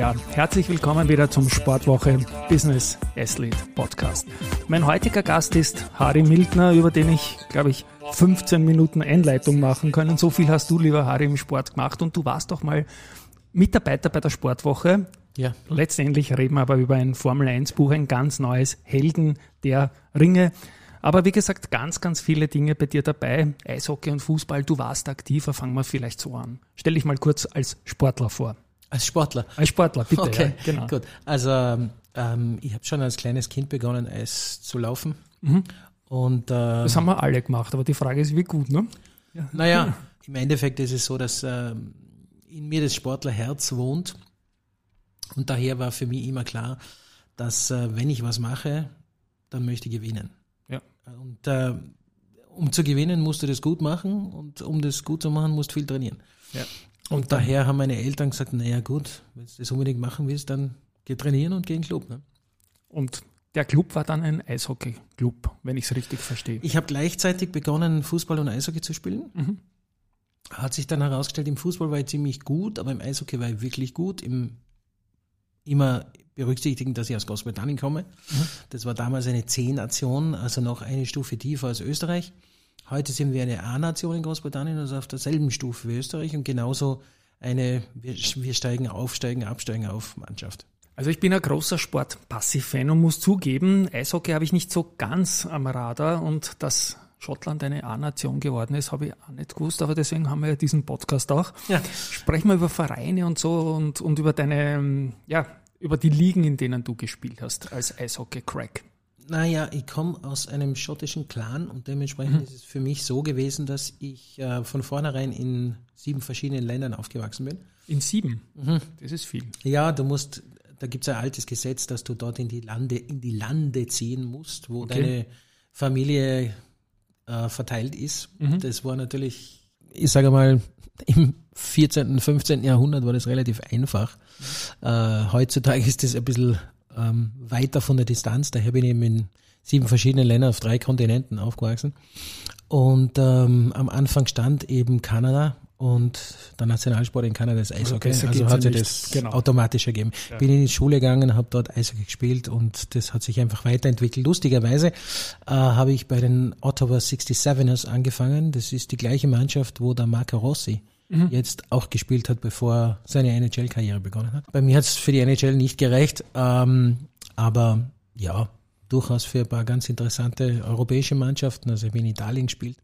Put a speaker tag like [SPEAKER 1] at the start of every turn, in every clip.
[SPEAKER 1] Ja, herzlich willkommen wieder zum Sportwoche Business Athlete Podcast. Mein heutiger Gast ist Harry Mildner, über den ich, glaube ich, 15 Minuten Einleitung machen können. So viel hast du, lieber Harry, im Sport gemacht und du warst doch mal Mitarbeiter bei der Sportwoche. Ja. Letztendlich reden wir aber über ein Formel 1 Buch, ein ganz neues Helden der Ringe. Aber wie gesagt, ganz, ganz viele Dinge bei dir dabei. Eishockey und Fußball, du warst aktiver, fangen wir vielleicht so an. Stell dich mal kurz als Sportler vor.
[SPEAKER 2] Als Sportler?
[SPEAKER 1] Als Sportler, bitte.
[SPEAKER 2] Okay, ja, genau. gut. Also ähm, ich habe schon als kleines Kind begonnen, Eis zu laufen. Mhm.
[SPEAKER 1] Und, äh, das haben wir alle gemacht, aber die Frage ist, wie gut, ne?
[SPEAKER 2] Ja. Naja, im Endeffekt ist es so, dass äh, in mir das Sportlerherz wohnt. Und daher war für mich immer klar, dass äh, wenn ich was mache, dann möchte ich gewinnen. Ja. Und äh, um zu gewinnen, musst du das gut machen und um das gut zu machen, musst du viel trainieren. Ja. Und daher haben meine Eltern gesagt, naja gut, wenn du das unbedingt machen willst, dann geh trainieren und geh in den Club. Ne?
[SPEAKER 1] Und der Club war dann ein Eishockey-Club, wenn ich es richtig verstehe.
[SPEAKER 2] Ich habe gleichzeitig begonnen, Fußball und Eishockey zu spielen. Mhm. Hat sich dann herausgestellt, im Fußball war ich ziemlich gut, aber im Eishockey war ich wirklich gut. Im, immer berücksichtigen, dass ich aus Großbritannien komme. Mhm. Das war damals eine C-Nation, also noch eine Stufe tiefer als Österreich. Heute sind wir eine A-Nation in Großbritannien, also auf derselben Stufe wie Österreich und genauso eine wir, wir steigen auf, steigen absteigen auf Mannschaft.
[SPEAKER 1] Also ich bin ein großer Sport-Passiv-Fan und muss zugeben, Eishockey habe ich nicht so ganz am Radar und dass Schottland eine A-Nation geworden ist, habe ich auch nicht gewusst, aber deswegen haben wir ja diesen Podcast auch. Ja. Sprechen wir über Vereine und so und, und über deine, ja, über die Ligen, in denen du gespielt hast als Eishockey-Crack.
[SPEAKER 2] Naja, ich komme aus einem schottischen Clan und dementsprechend mhm. ist es für mich so gewesen, dass ich äh, von vornherein in sieben verschiedenen Ländern aufgewachsen bin.
[SPEAKER 1] In sieben? Mhm. Das ist viel.
[SPEAKER 2] Ja, du musst, da gibt es ein altes Gesetz, dass du dort in die Lande, in die Lande ziehen musst, wo okay. deine Familie äh, verteilt ist. Mhm. Das war natürlich, ich sage mal, im 14., 15. Jahrhundert war das relativ einfach. Mhm. Äh, heutzutage ist das ein bisschen ähm, weiter von der Distanz. Daher bin ich eben in sieben verschiedenen Ländern auf drei Kontinenten aufgewachsen. Und ähm, am Anfang stand eben Kanada und der Nationalsport in Kanada ist Eishockey. Also, also hat sich das genau. automatisch ergeben. Ja. Bin in die Schule gegangen, habe dort Eishockey gespielt und das hat sich einfach weiterentwickelt. Lustigerweise äh, habe ich bei den Ottawa 67ers angefangen. Das ist die gleiche Mannschaft, wo der Marco Rossi mhm. jetzt auch gespielt hat, bevor er seine NHL-Karriere begonnen hat. Bei mir hat es für die NHL nicht gereicht, ähm, aber ja, durchaus für ein paar ganz interessante europäische Mannschaften. Also ich habe in Italien gespielt.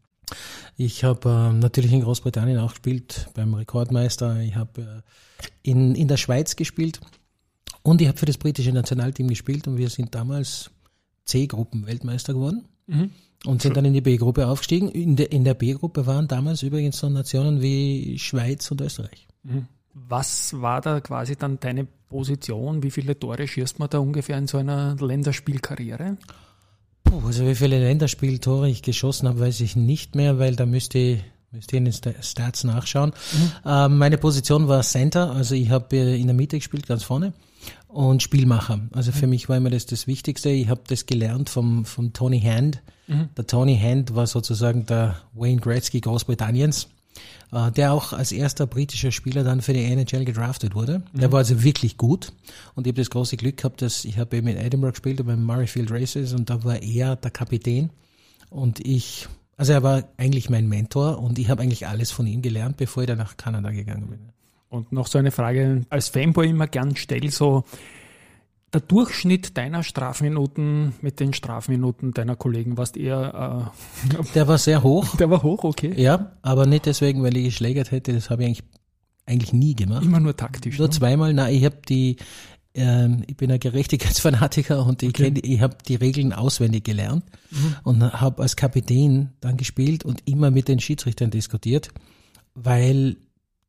[SPEAKER 2] Ich habe äh, natürlich in Großbritannien auch gespielt, beim Rekordmeister. Ich habe äh, in, in der Schweiz gespielt und ich habe für das britische Nationalteam gespielt und wir sind damals C-Gruppen Weltmeister geworden. Mhm und sind dann in die B-Gruppe aufgestiegen. In der, in der B-Gruppe waren damals übrigens so Nationen wie Schweiz und Österreich. Mhm.
[SPEAKER 1] Was war da quasi dann deine Position? Wie viele Tore schießt man da ungefähr in so einer Länderspielkarriere?
[SPEAKER 2] Puh, also wie viele Länderspieltore ich geschossen habe, weiß ich nicht mehr, weil da müsste ich, müsste ich in den Stats nachschauen. Mhm. Ähm, meine Position war Center, also ich habe äh, in der Mitte gespielt, ganz vorne und Spielmacher. Also für mhm. mich war immer das das Wichtigste. Ich habe das gelernt vom, vom Tony Hand. Mhm. Der Tony Hand war sozusagen der Wayne Gretzky Großbritanniens, äh, der auch als erster britischer Spieler dann für die NHL gedraftet wurde. Mhm. Der war also wirklich gut und ich habe das große Glück gehabt, dass ich habe eben in Edinburgh gespielt beim Murrayfield Races und da war er der Kapitän und ich also er war eigentlich mein Mentor und ich habe eigentlich alles von ihm gelernt, bevor ich dann nach Kanada gegangen bin.
[SPEAKER 1] Und noch so eine Frage als Fanboy immer gern stelle, so der Durchschnitt deiner Strafminuten mit den Strafminuten deiner Kollegen, warst eher...
[SPEAKER 2] Äh, der war sehr hoch.
[SPEAKER 1] Der war hoch, okay.
[SPEAKER 2] Ja, aber nicht deswegen, weil ich geschlägert hätte, das habe ich eigentlich, eigentlich nie gemacht.
[SPEAKER 1] Immer nur taktisch.
[SPEAKER 2] Nur ne? zweimal, nein, ich habe die, ähm, ich bin ein Gerechtigkeitsfanatiker und ich, okay. ich habe die Regeln auswendig gelernt mhm. und habe als Kapitän dann gespielt und immer mit den Schiedsrichtern diskutiert, weil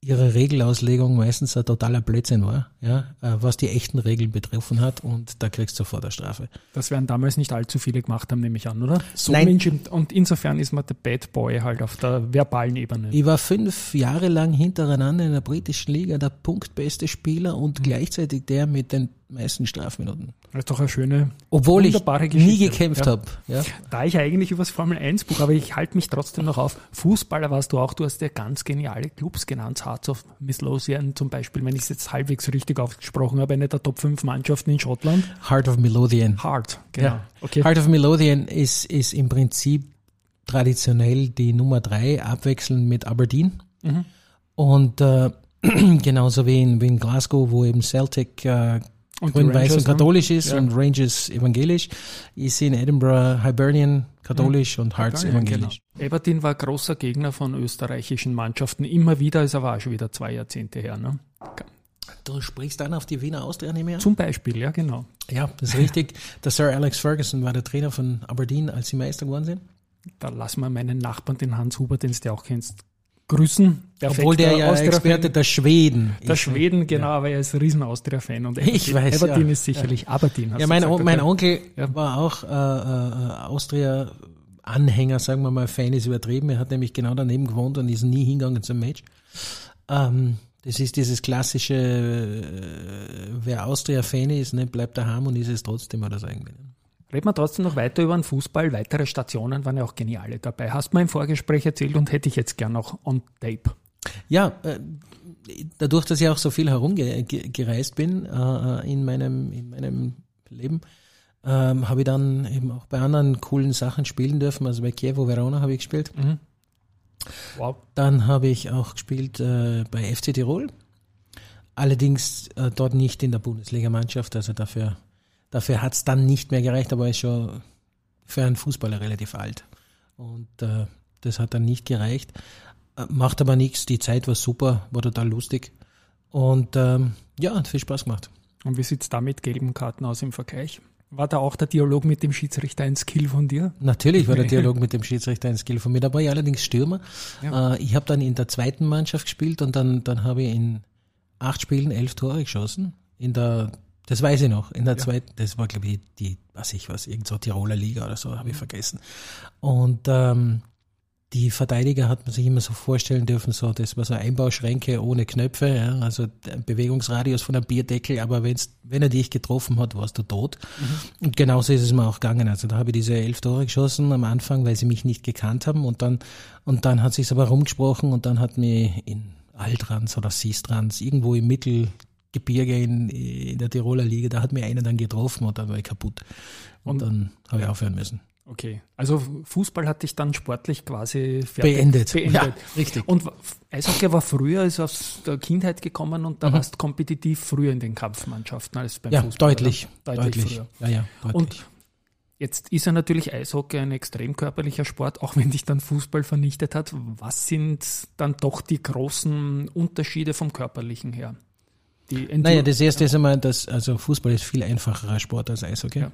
[SPEAKER 2] ihre Regelauslegung meistens ein totaler Blödsinn war, ja, äh, was die echten Regeln betroffen hat und da kriegst du sofort eine Strafe.
[SPEAKER 1] Das werden damals nicht allzu viele gemacht haben, nehme ich an, oder?
[SPEAKER 2] So Nein.
[SPEAKER 1] Und insofern ist man der Bad Boy halt auf der verbalen Ebene.
[SPEAKER 2] Ich war fünf Jahre lang hintereinander in der britischen Liga der punktbeste Spieler und mhm. gleichzeitig der mit den meisten Strafminuten.
[SPEAKER 1] Das ist doch eine schöne,
[SPEAKER 2] Obwohl ich nie gekämpft
[SPEAKER 1] ja.
[SPEAKER 2] habe. Ja.
[SPEAKER 1] Da ich eigentlich übers Formel 1 Buch, aber ich halte mich trotzdem noch auf. Fußballer warst du auch, du hast ja ganz geniale Clubs genannt, Hearts of Midlothian zum Beispiel, wenn ich es jetzt halbwegs richtig ausgesprochen habe, eine der Top 5 Mannschaften in Schottland.
[SPEAKER 2] Heart of Midlothian.
[SPEAKER 1] Heart, genau. Ja.
[SPEAKER 2] Okay. Heart of Midlothian ist, ist im Prinzip traditionell die Nummer 3, abwechselnd mit Aberdeen. Mhm. Und äh, genauso wie in, wie in Glasgow, wo eben Celtic äh, und grün-weiß und katholisch ist ja. und Rangers evangelisch. Ich sehe in Edinburgh Hibernian katholisch mhm. und Hearts evangelisch.
[SPEAKER 1] Genau. Aberdeen war großer Gegner von österreichischen Mannschaften. Immer wieder, ist aber auch schon wieder zwei Jahrzehnte her. Ne?
[SPEAKER 2] Du sprichst dann auf die Wiener Austria nicht mehr?
[SPEAKER 1] Zum Beispiel, ja, genau.
[SPEAKER 2] Ja, das ist richtig. der Sir Alex Ferguson war der Trainer von Aberdeen, als sie Meister geworden sind.
[SPEAKER 1] Da lassen wir meinen Nachbarn, den Hans Huber, den du auch kennst, grüßen.
[SPEAKER 2] Perfekter Obwohl der ja Experte der Schweden
[SPEAKER 1] Der Schweden, genau, ja. aber er ist ein riesen Austria-Fan. Und
[SPEAKER 2] Aberdeen, ich weiß,
[SPEAKER 1] Aberdeen
[SPEAKER 2] ja.
[SPEAKER 1] ist sicherlich ja. Aberdeen.
[SPEAKER 2] Ja, mein, gesagt, mein Onkel war auch äh, äh, Austria-Anhänger, sagen wir mal, Fan ist übertrieben. Er hat nämlich genau daneben gewohnt und ist nie hingegangen zum Match. Ähm, das ist dieses klassische, äh, wer Austria-Fan ist, ne, bleibt daheim und ist es trotzdem oder so irgendwie.
[SPEAKER 1] Reden wir trotzdem noch weiter über den Fußball. Weitere Stationen waren ja auch geniale dabei. Hast du mir im Vorgespräch erzählt und hätte ich jetzt gern noch on tape.
[SPEAKER 2] Ja, äh, dadurch, dass ich auch so viel herumgereist bin äh, in, meinem, in meinem Leben, ähm, habe ich dann eben auch bei anderen coolen Sachen spielen dürfen. Also bei Chievo Verona habe ich gespielt. Mhm. Wow. Dann habe ich auch gespielt äh, bei FC Tirol. Allerdings dort nicht in der Bundesligamannschaft, also dafür Dafür hat es dann nicht mehr gereicht, aber er ist schon für einen Fußballer relativ alt. Und äh, das hat dann nicht gereicht. Äh, macht aber nichts, die Zeit war super, war total lustig. Und ähm, ja, hat viel Spaß gemacht.
[SPEAKER 1] Und wie sieht es da mit gelben Karten aus im Vergleich? War da auch der Dialog mit dem Schiedsrichter ein Skill von dir?
[SPEAKER 2] Natürlich war der Dialog mit dem Schiedsrichter ein Skill von mir. Da war ich allerdings Stürmer. Ja. Äh, ich habe dann in der zweiten Mannschaft gespielt und dann, dann habe ich in acht Spielen elf Tore geschossen. In der das weiß ich noch. In der ja. zweiten, das war, glaube ich, die, weiß ich was, irgend so Tiroler Liga oder so, habe ich mhm. vergessen. Und ähm, die Verteidiger hat man sich immer so vorstellen dürfen, so, das war so Einbauschränke ohne Knöpfe, ja, also ein Bewegungsradius von einem Bierdeckel, aber wenn's, wenn er dich getroffen hat, warst du tot. Mhm. Und genauso ist es mir auch gegangen. Also da habe ich diese elf Tore geschossen am Anfang, weil sie mich nicht gekannt haben und dann, und dann hat sich's aber rumgesprochen und dann hat mir in Altrans oder Sistrans irgendwo im Mittel Gebirge in, in der Tiroler Liga, da hat mir einer dann getroffen und dann war ich kaputt. Und, und dann habe ich aufhören müssen.
[SPEAKER 1] Okay, also Fußball hat dich dann sportlich quasi
[SPEAKER 2] beendet. beendet. Ja,
[SPEAKER 1] richtig. Und Eishockey war früher, ist aus der Kindheit gekommen und da mhm. warst kompetitiv früher in den Kampfmannschaften als beim
[SPEAKER 2] ja,
[SPEAKER 1] Fußball.
[SPEAKER 2] Deutlich, deutlich, deutlich. früher.
[SPEAKER 1] Ja, ja, deutlich. Und jetzt ist ja natürlich Eishockey ein extrem körperlicher Sport, auch wenn dich dann Fußball vernichtet hat. Was sind dann doch die großen Unterschiede vom körperlichen her?
[SPEAKER 2] Naja, das erste ist einmal, dass, also Fußball ist viel einfacherer Sport als Eishockey. Ja.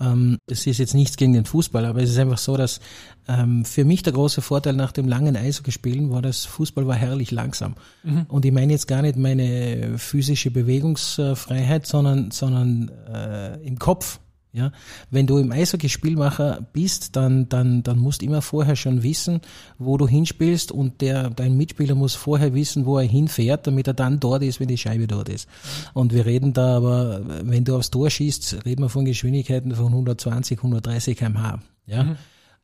[SPEAKER 2] Ähm, das ist jetzt nichts gegen den Fußball, aber es ist einfach so, dass ähm, für mich der große Vorteil nach dem langen Eishockeyspielen war, dass Fußball war herrlich langsam. Mhm. Und ich meine jetzt gar nicht meine physische Bewegungsfreiheit, sondern, sondern äh, im Kopf ja, wenn du im Eishockey Spielmacher bist, dann, dann, dann musst du immer vorher schon wissen, wo du hinspielst und der, dein Mitspieler muss vorher wissen, wo er hinfährt, damit er dann dort ist, wenn die Scheibe dort ist. Und wir reden da aber, wenn du aufs Tor schießt, reden wir von Geschwindigkeiten von 120, 130 kmh. Ja. Mhm.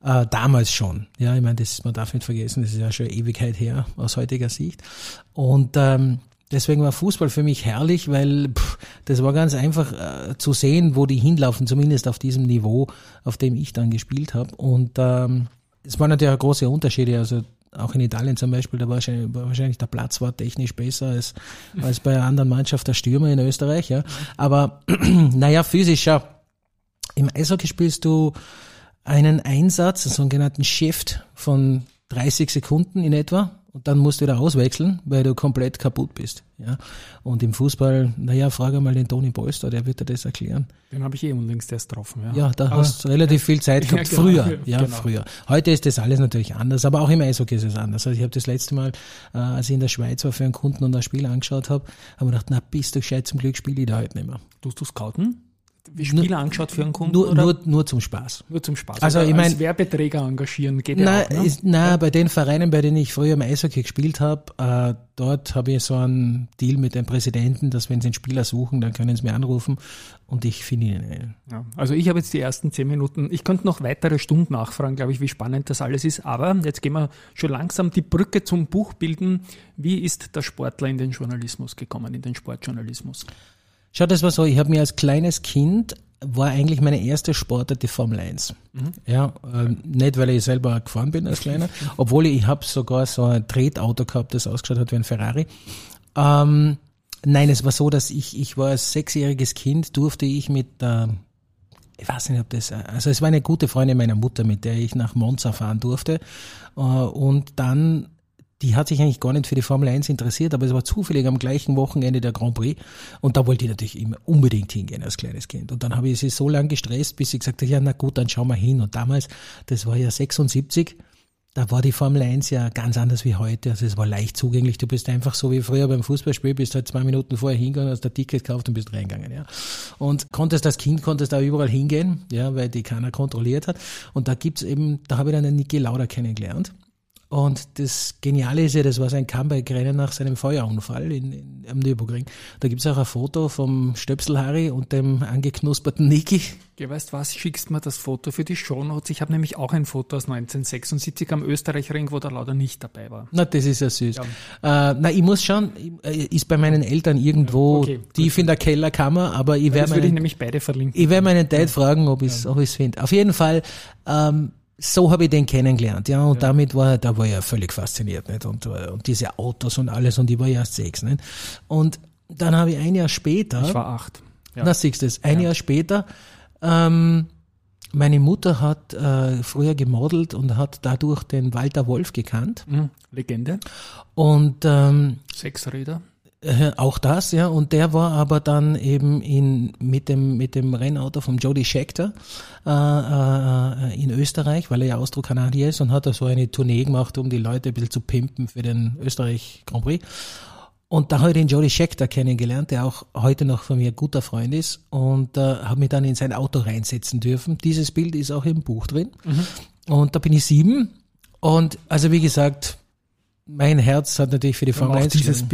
[SPEAKER 2] Äh, damals schon. Ja, ich meine, das, man darf nicht vergessen, das ist ja schon Ewigkeit her aus heutiger Sicht. Und ähm, Deswegen war Fußball für mich herrlich, weil pff, das war ganz einfach äh, zu sehen, wo die hinlaufen, zumindest auf diesem Niveau, auf dem ich dann gespielt habe. Und ähm, es waren natürlich auch große Unterschiede. Also auch in Italien zum Beispiel, da war wahrscheinlich, der Platz war technisch besser als, als bei einer anderen Mannschaft der Stürmer in Österreich. Ja. Aber naja, physischer. Im Eishockey spielst du einen Einsatz, einen sogenannten Shift von 30 Sekunden in etwa und dann musst du wieder auswechseln, weil du komplett kaputt bist. Ja. Und im Fußball, naja, frage mal den Toni Polster, der wird dir das erklären.
[SPEAKER 1] Den habe ich eh unlängst erst getroffen. Ja,
[SPEAKER 2] ja da aber, hast du relativ viel Zeit gehabt. Ja, genau, früher, ja, genau. früher. Heute ist das alles natürlich anders, aber auch im Eishockey ist es anders. Also ich habe das letzte Mal, äh, als ich in der Schweiz war für einen Kunden und das Spiel angeschaut habe, habe ich gedacht, na bist du gescheit, zum Glück spiele ich da heute nicht mehr.
[SPEAKER 1] Tust du scouten? Wie Spieler nur, angeschaut für einen Kunden?
[SPEAKER 2] Nur, oder? Nur, nur zum Spaß.
[SPEAKER 1] Nur zum Spaß.
[SPEAKER 2] Also, ich meine.
[SPEAKER 1] Werbeträger engagieren geht
[SPEAKER 2] na, ja auch, ne? ist, na, ja. bei den Vereinen, bei denen ich früher im Eishockey gespielt habe, äh, dort habe ich so einen Deal mit dem Präsidenten, dass wenn sie einen Spieler suchen, dann können sie mir anrufen und ich finde ihn.
[SPEAKER 1] Ja, also ich habe jetzt die ersten zehn Minuten, ich könnte noch weitere Stunden nachfragen, glaube ich, wie spannend das alles ist, aber jetzt gehen wir schon langsam die Brücke zum Buch bilden. Wie ist der Sportler in den Journalismus gekommen, in den Sportjournalismus?
[SPEAKER 2] Schau, das war so, ich habe mir als kleines Kind war eigentlich meine erste Sportart die Formel 1. Mhm. Ja, ähm, nicht weil ich selber gefahren bin als Kleiner, obwohl ich, ich habe sogar so ein Tretauto gehabt, das ausgeschaut hat wie ein Ferrari. Ähm, nein, es war so, dass ich, ich war als sechsjähriges Kind, durfte ich mit äh, ich weiß nicht, ob das, also es war eine gute Freundin meiner Mutter, mit der ich nach Monza fahren durfte. Äh, und dann die hat sich eigentlich gar nicht für die Formel 1 interessiert, aber es war zufällig am gleichen Wochenende der Grand Prix und da wollte ich natürlich immer unbedingt hingehen als kleines Kind. Und dann habe ich sie so lange gestresst, bis sie gesagt hat, ja na gut, dann schauen wir hin. Und damals, das war ja 76, da war die Formel 1 ja ganz anders wie heute. Also es war leicht zugänglich. Du bist einfach so wie früher beim Fußballspiel, bist halt zwei Minuten vorher hingegangen, hast ein Ticket gekauft und bist reingegangen, ja. Und konntest als Kind, konntest da überall hingehen, ja, weil die keiner kontrolliert hat. Und da gibt's eben, da habe ich dann den Niki Lauda kennengelernt. Und das Geniale ist ja, das war sein Comeback-Rennen nach seinem Feuerunfall in, in, am Nürburgring. Da gibt's auch ein Foto vom Stöpsel-Harry und dem angeknusperten Niki.
[SPEAKER 1] Ja, weißt was, schickst mir das Foto für die Shownotes. Ich habe nämlich auch ein Foto aus 1976 am Österreichring, wo der Lauder nicht dabei war.
[SPEAKER 2] Na, das ist ja süß. Ja. Äh, na, ich muss schauen, äh, ist bei meinen Eltern irgendwo okay, tief in der Kellerkammer, aber ich werde
[SPEAKER 1] würde ich nämlich beide verlinken.
[SPEAKER 2] Ich werde meinen Dad fragen, ob ich es ja. finde. Auf jeden Fall, ähm, so habe ich den kennengelernt, ja, und ja. damit war, da war er völlig fasziniert, nicht, und, und diese Autos und alles, und ich war ja erst sechs, nicht, und dann habe ich ein Jahr später,
[SPEAKER 1] ich war acht,
[SPEAKER 2] ja. na siehst du es, ein ja. Jahr später, ähm, meine Mutter hat äh, früher gemodelt und hat dadurch den Walter Wolf gekannt.
[SPEAKER 1] Mhm. Legende.
[SPEAKER 2] Und ähm,
[SPEAKER 1] Sechsräder.
[SPEAKER 2] Äh, auch das, ja. Und der war aber dann eben in, mit dem, mit dem Rennauto von Jody Scheckter äh, äh, in Österreich, weil er ja Austro-Kanadier ist und hat da so eine Tournee gemacht, um die Leute ein bisschen zu pimpen für den Österreich Grand Prix. Und da habe ich den Jody Scheckter kennengelernt, der auch heute noch von mir guter Freund ist und äh, habe mich dann in sein Auto reinsetzen dürfen. Dieses Bild ist auch im Buch drin. Mhm. Und da bin ich sieben. Und also wie gesagt, mein Herz hat natürlich für die Formel 1
[SPEAKER 1] dieses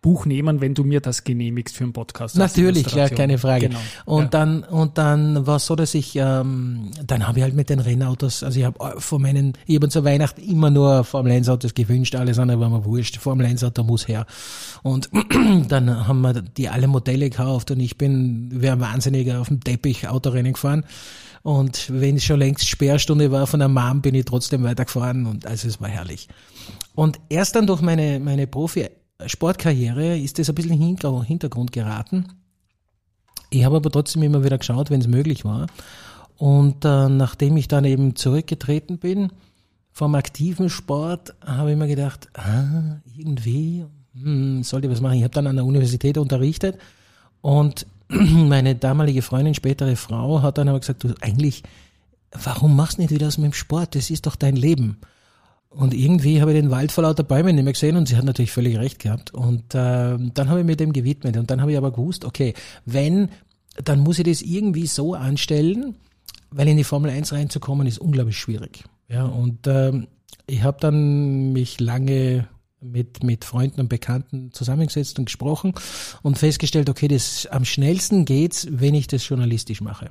[SPEAKER 1] Buch nehmen, wenn du mir das genehmigst für einen Podcast.
[SPEAKER 2] Natürlich, klar, keine Frage. Genau. Und ja. dann und dann war es so, dass ich ähm, dann habe ich halt mit den Rennautos, also ich habe äh, von meinen, ich habe zu Weihnachten immer nur Formel 1 Autos gewünscht, alles andere war mir wurscht. Formel 1 Auto muss her. Und dann haben wir die alle Modelle gekauft und ich bin ein Wahnsinniger auf dem Teppich Autorennen gefahren. Und wenn es schon längst Sperrstunde war von der Mom, bin ich trotzdem weitergefahren und also es war herrlich. Und erst dann durch meine, meine Profi Sportkarriere ist das ein bisschen in den Hintergrund geraten. Ich habe aber trotzdem immer wieder geschaut, wenn es möglich war. Und äh, nachdem ich dann eben zurückgetreten bin vom aktiven Sport, habe ich mir gedacht, ah, irgendwie hm, sollte ich was machen. Ich habe dann an der Universität unterrichtet und meine damalige Freundin, spätere Frau, hat dann aber gesagt, du eigentlich, warum machst du nicht wieder das mit dem Sport? Das ist doch dein Leben. Und irgendwie habe ich den Wald vor lauter Bäumen nicht mehr gesehen und sie hat natürlich völlig recht gehabt. Und äh, dann habe ich mir dem gewidmet und dann habe ich aber gewusst, okay, wenn, dann muss ich das irgendwie so anstellen, weil in die Formel 1 reinzukommen ist unglaublich schwierig. Ja, und äh, ich habe dann mich lange mit, mit Freunden und Bekannten zusammengesetzt und gesprochen und festgestellt, okay, das am schnellsten geht's, wenn ich das journalistisch mache.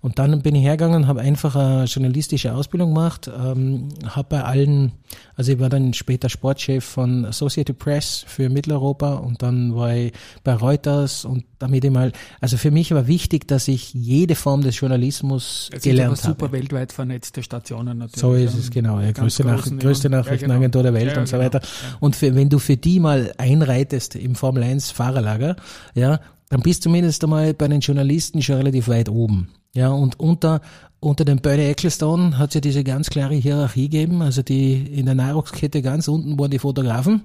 [SPEAKER 2] Und dann bin ich hergegangen, habe einfach eine journalistische Ausbildung gemacht, ähm, habe bei allen, also ich war dann später Sportchef von Associated Press für Mitteleuropa und dann war ich bei Reuters und damit ich mal, also für mich war wichtig, dass ich jede Form des Journalismus
[SPEAKER 1] es
[SPEAKER 2] gelernt
[SPEAKER 1] habe. super weltweit vernetzte Stationen
[SPEAKER 2] natürlich. So ist es genau, ja, größte, Nach größte Nachrichtenagentur ja, genau. der Welt ja, und so genau. weiter. Und für, wenn du für die mal einreitest im Formel 1 Fahrerlager, ja, dann bist du zumindest einmal bei den Journalisten schon relativ weit oben. Ja, und unter, unter dem Bernie Ecclestone hat es ja diese ganz klare Hierarchie gegeben. Also die in der Nahrungskette ganz unten waren die Fotografen.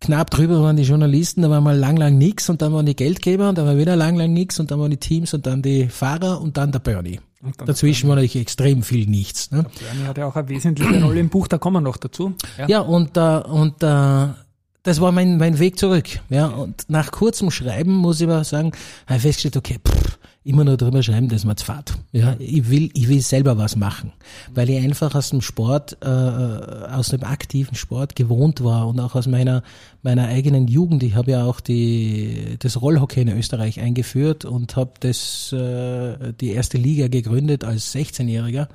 [SPEAKER 2] Knapp drüber waren die Journalisten, da war mal lang, lang nix und dann waren die Geldgeber und dann war wieder lang, lang nix und dann waren die Teams und dann die Fahrer und dann der Bernie. Dazwischen war natürlich extrem viel nichts. Ne?
[SPEAKER 1] Der Bernie hat ja auch eine wesentliche Rolle im Buch, da kommen wir noch dazu.
[SPEAKER 2] Ja, ja und, äh, und äh, das war mein, mein Weg zurück. Ja, und nach kurzem Schreiben muss ich aber sagen, habe ich festgestellt, okay, pff, immer nur drüber schreiben, das mir zu fad. Ja, ich will, ich will selber was machen, weil ich einfach aus dem Sport, äh, aus dem aktiven Sport gewohnt war und auch aus meiner meiner eigenen Jugend. Ich habe ja auch die das Rollhockey in Österreich eingeführt und habe das äh, die erste Liga gegründet als 16-Jähriger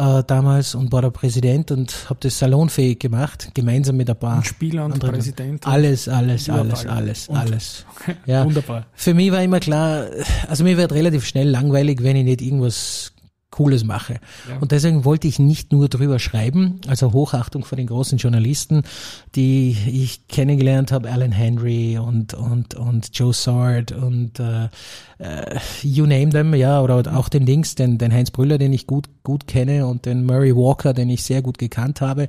[SPEAKER 2] äh, damals und war der Präsident und habe das salonfähig gemacht, gemeinsam mit ein paar
[SPEAKER 1] und Spieler und anderen. Präsident.
[SPEAKER 2] Alles, alles, alles, alles, und, alles.
[SPEAKER 1] Ja. Wunderbar.
[SPEAKER 2] Für mich war immer klar, also mir wird relativ schnell langweilig, wenn ich nicht irgendwas Cooles mache. Ja. Und deswegen wollte ich nicht nur drüber schreiben, also Hochachtung vor den großen Journalisten, die ich kennengelernt habe, Alan Henry und und und Joe Sard und äh, äh, you name them, ja, oder auch den Links, den, den Heinz Brüller, den ich gut gut kenne und den Murray Walker, den ich sehr gut gekannt habe.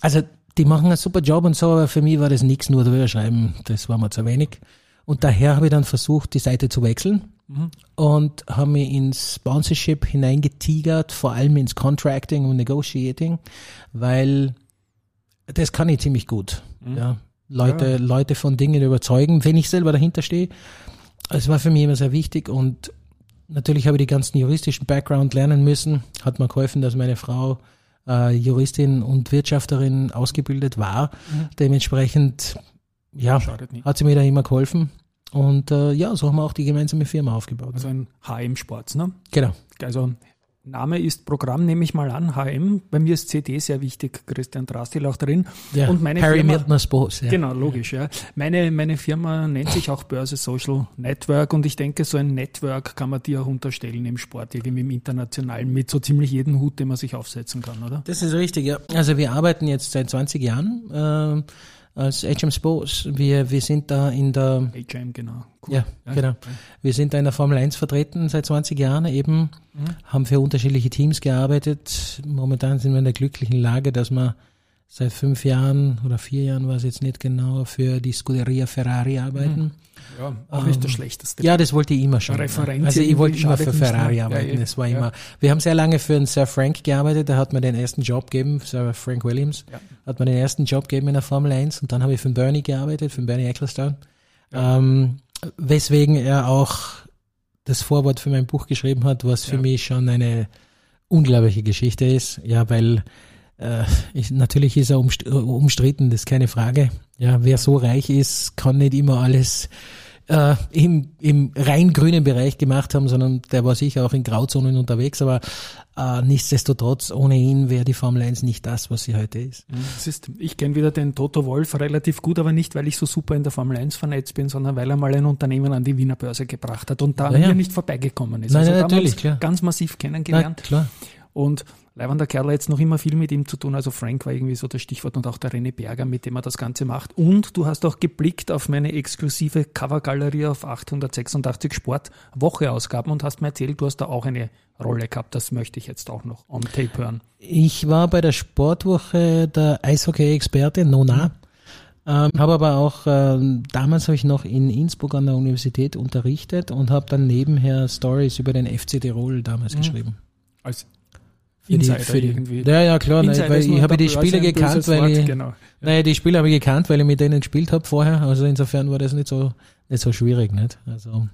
[SPEAKER 2] Also die machen einen super Job und so, aber für mich war das nichts nur drüber schreiben, das war mir zu wenig. Und daher habe ich dann versucht, die Seite zu wechseln mhm. und habe mich ins Sponsorship hineingetigert, vor allem ins Contracting und Negotiating, weil das kann ich ziemlich gut. Mhm. Ja. Leute, ja. Leute von Dingen überzeugen, wenn ich selber dahinter stehe. Es war für mich immer sehr wichtig und natürlich habe ich die ganzen juristischen Background lernen müssen. Hat mir geholfen, dass meine Frau äh, Juristin und Wirtschafterin ausgebildet war. Mhm. Dementsprechend, ja, hat sie mir da immer geholfen. Und äh, ja, so haben wir auch die gemeinsame Firma aufgebaut.
[SPEAKER 1] Also ein HM Sports, ne?
[SPEAKER 2] Genau.
[SPEAKER 1] Also Name ist Programm, nehme ich mal an, HM. Bei mir ist CD sehr wichtig, Christian Drastil auch drin.
[SPEAKER 2] Ja, und meine Harry Firma, Sports.
[SPEAKER 1] Ja. Genau, logisch, ja. Meine, meine Firma nennt sich auch Börse Social Network und ich denke, so ein Network kann man dir auch unterstellen im Sport, irgendwie im Internationalen, mit so ziemlich jedem Hut, den man sich aufsetzen kann, oder?
[SPEAKER 2] Das ist richtig, ja. Also wir arbeiten jetzt seit 20 Jahren. Äh, als HM Sports. Wir, wir sind da in der
[SPEAKER 1] HM, genau.
[SPEAKER 2] Cool. Ja, ja, genau. Wir sind da in der Formel 1 vertreten seit 20 Jahren eben, mhm. haben für unterschiedliche Teams gearbeitet. Momentan sind wir in der glücklichen Lage, dass wir seit fünf Jahren oder vier Jahren war es jetzt nicht genau, für die Scuderia Ferrari arbeiten. Mhm.
[SPEAKER 1] Ja, auch ähm, nicht das Schlechteste.
[SPEAKER 2] Ja, das wollte ich immer schon.
[SPEAKER 1] Referenz
[SPEAKER 2] also ich wollte immer für Ferrari arbeiten. Ja, das war ja. immer. Wir haben sehr lange für einen Sir Frank gearbeitet, da hat man den ersten Job gegeben, Sir Frank Williams, ja. hat man den ersten Job gegeben in der Formel 1 und dann habe ich für Bernie gearbeitet, für Bernie Ecclestone. Ähm, weswegen er auch das Vorwort für mein Buch geschrieben hat, was für mich schon eine unglaubliche Geschichte ist. Ja, weil äh, ich, natürlich ist er umstritten, das ist keine Frage. Ja, wer so reich ist, kann nicht immer alles äh, im, im rein grünen Bereich gemacht haben, sondern der war sicher auch in Grauzonen unterwegs, aber äh, nichtsdestotrotz, ohne ihn wäre die Formel 1 nicht das, was sie heute ist.
[SPEAKER 1] Mhm, ist ich kenne wieder den Toto Wolf relativ gut, aber nicht, weil ich so super in der Formel 1 vernetzt bin, sondern weil er mal ein Unternehmen an die Wiener Börse gebracht hat und da ja, ja. nicht vorbeigekommen ist.
[SPEAKER 2] Nein, also natürlich, klar.
[SPEAKER 1] ganz massiv kennengelernt.
[SPEAKER 2] Na, klar.
[SPEAKER 1] Und Leibender Kerl jetzt noch immer viel mit ihm zu tun. Also Frank war irgendwie so das Stichwort und auch der René Berger, mit dem er das Ganze macht. Und du hast auch geblickt auf meine exklusive Covergalerie auf 886 Sport-Woche-Ausgaben und hast mir erzählt, du hast da auch eine Rolle gehabt. Das möchte ich jetzt auch noch on tape hören.
[SPEAKER 2] Ich war bei der Sportwoche der Eishockey-Experte, Nona. Mhm. Ähm, habe aber auch, ähm, damals habe ich noch in Innsbruck an der Universität unterrichtet und habe dann nebenher Stories über den FC Tirol damals mhm. geschrieben.
[SPEAKER 1] Als
[SPEAKER 2] Insider die, für die, irgendwie. Ja, ja, klar, nein, weil ich habe die Spieler gekannt, weil ich, genau. ja. naja, die Spieler habe ich gekannt, weil ich mit denen gespielt habe vorher. Also insofern war das nicht so, nicht so schwierig, nicht? Also,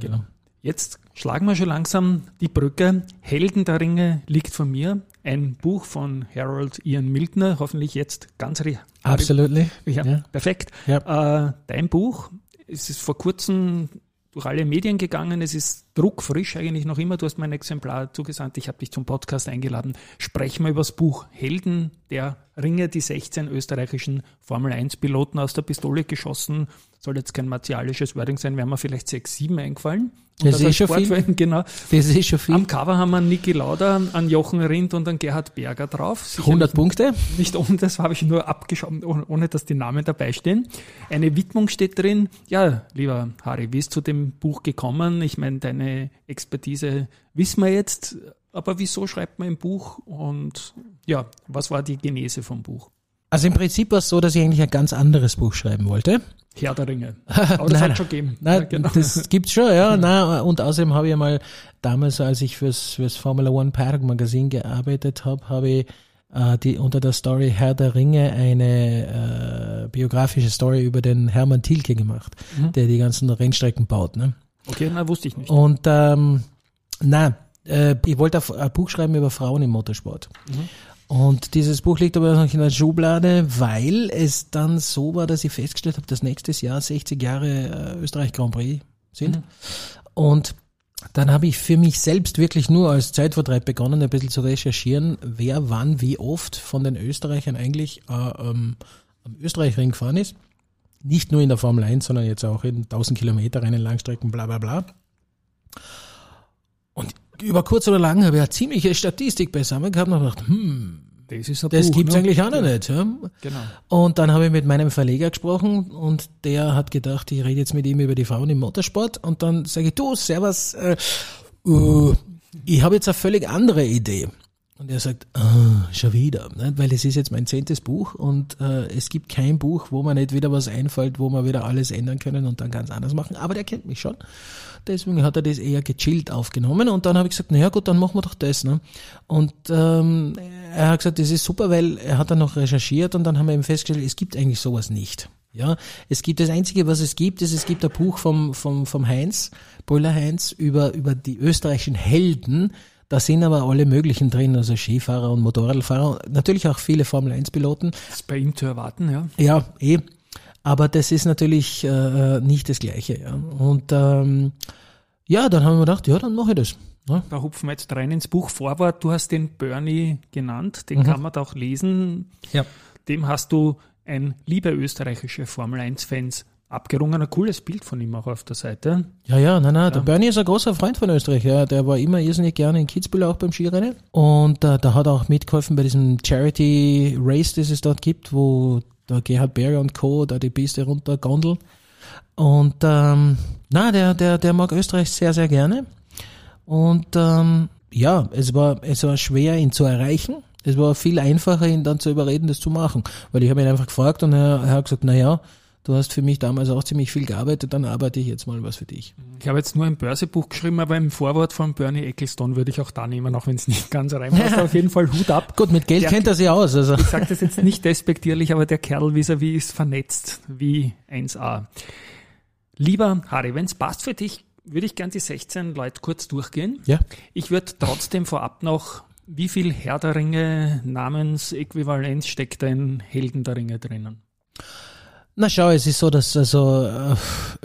[SPEAKER 1] genau. Ja. Jetzt schlagen wir schon langsam die Brücke. Helden der Ringe liegt von mir. Ein Buch von Harold Ian Miltner, hoffentlich jetzt ganz
[SPEAKER 2] Absolut.
[SPEAKER 1] Ja, ja, perfekt. Ja. Äh, dein Buch, es ist vor kurzem durch alle Medien gegangen. Es ist druckfrisch eigentlich noch immer. Du hast mein Exemplar zugesandt. Ich habe dich zum Podcast eingeladen. Sprechen wir über das Buch Helden der Ringe, die 16 österreichischen Formel 1 Piloten aus der Pistole geschossen. Soll jetzt kein martialisches Wording sein, wären mir vielleicht sechs, sieben eingefallen.
[SPEAKER 2] Das ist schon viel.
[SPEAKER 1] Genau.
[SPEAKER 2] Das ist schon viel.
[SPEAKER 1] Am Cover haben wir Niki Lauda, einen Jochen Rindt und einen Gerhard Berger drauf.
[SPEAKER 2] Sicher 100 nicht, Punkte?
[SPEAKER 1] Nicht ohne, das habe ich nur abgeschaut, ohne dass die Namen dabei stehen. Eine Widmung steht drin. Ja, lieber Harry, wie ist zu dem Buch gekommen? Ich meine, deine deine Expertise wissen wir jetzt. Aber wieso schreibt man ein Buch und ja, was war die Genese vom Buch?
[SPEAKER 2] Also im Prinzip war es so, dass ich eigentlich ein ganz anderes Buch schreiben wollte.
[SPEAKER 1] Herr der Ringe. Aber das hat schon gegeben.
[SPEAKER 2] Nein, ja, genau. das gibt's schon, ja. Nein, und außerdem habe ich mal damals, als ich fürs, fürs Formula One Paddock Magazin gearbeitet habe, habe ich äh, die unter der Story Herr der Ringe eine äh, biografische Story über den Hermann Thielke gemacht, mhm. der die ganzen Rennstrecken baut. Ne?
[SPEAKER 1] Okay, na wusste ich nicht.
[SPEAKER 2] Und ähm, na, äh, ich wollte ein Buch schreiben über Frauen im Motorsport. Mhm. Und dieses Buch liegt aber noch in der Schublade, weil es dann so war, dass ich festgestellt habe, dass nächstes Jahr 60 Jahre äh, Österreich Grand Prix sind. Mhm. Und dann habe ich für mich selbst wirklich nur als Zeitvertreib begonnen, ein bisschen zu recherchieren, wer wann wie oft von den Österreichern eigentlich äh, ähm, am Österreichring gefahren ist. Nicht nur in der Formel 1, sondern jetzt auch in 1000 Kilometer Rennen, Langstrecken, bla bla bla. Und über kurz oder lang habe ich eine ziemliche Statistik beisammen gehabt und gedacht, hm, das, ist das Buch, gibt's ne? eigentlich auch noch nicht. Ja? Genau. Und dann habe ich mit meinem Verleger gesprochen und der hat gedacht, ich rede jetzt mit ihm über die Frauen im Motorsport und dann sage ich, du, servus, äh, uh, ich habe jetzt eine völlig andere Idee. Und er sagt, ah, schon wieder, ne? weil es ist jetzt mein zehntes Buch und äh, es gibt kein Buch, wo man nicht wieder was einfällt, wo man wieder alles ändern können und dann ganz anders machen. Aber der kennt mich schon. Deswegen hat er das eher gechillt aufgenommen und dann habe ich gesagt, naja gut, dann machen wir doch das. Ne? Und ähm, er hat gesagt, das ist super, weil er hat dann noch recherchiert und dann haben wir eben festgestellt, es gibt eigentlich sowas nicht. Ja, es gibt das Einzige, was es gibt, ist, es gibt ein Buch vom, vom, vom Heinz, Brüller Heinz, über, über die österreichischen Helden, da sind aber alle möglichen drin, also Skifahrer und Motorradfahrer, natürlich auch viele Formel-1-Piloten.
[SPEAKER 1] Das ist bei ihm zu erwarten, ja.
[SPEAKER 2] Ja, eh. Aber das ist natürlich äh, nicht das Gleiche. Ja. Und ähm, ja, dann haben wir gedacht, ja, dann mache ich das.
[SPEAKER 1] Ja. Da hupfen wir jetzt rein ins Buch Vorwort. Du hast den Bernie genannt, den mhm. kann man da auch lesen. Ja. Dem hast du ein liebe österreichische Formel 1-Fans abgerungen. Ein cooles Bild von ihm auch auf der Seite.
[SPEAKER 2] Ja, ja, nein, nein, der Bernie ist ein großer Freund von Österreich. Ja. Der war immer irrsinnig gerne in Kitzbühel auch beim Skirennen. Und äh, da hat er auch mitgeholfen bei diesem Charity Race, das es dort gibt, wo der Gerhard Berger und Co. da die Piste runter gondeln. Und ähm, na, der, der, der mag Österreich sehr, sehr gerne. Und ähm, ja, es war, es war schwer, ihn zu erreichen. Es war viel einfacher, ihn dann zu überreden, das zu machen. Weil ich habe ihn einfach gefragt und er, er hat gesagt, na ja, du hast für mich damals auch ziemlich viel gearbeitet, dann arbeite ich jetzt mal was für dich.
[SPEAKER 1] Ich habe jetzt nur ein Börsebuch geschrieben, aber im Vorwort von Bernie Ecclestone würde ich auch da nehmen, auch wenn es nicht ganz reinpasst. auf jeden Fall Hut ab.
[SPEAKER 2] Gut, mit Geld der, kennt er sich aus. Also.
[SPEAKER 1] Ich sage das jetzt nicht despektierlich, aber der Kerl vis-à-vis ist vernetzt wie 1A. Lieber Harry, wenn es passt für dich, würde ich gern die 16 Leute kurz durchgehen. Ja. Ich würde trotzdem vorab noch, wie viel Herr der Ringe Namensäquivalenz steckt da in Helden der Ringe drinnen?
[SPEAKER 2] Na schau, es ist so, dass also äh,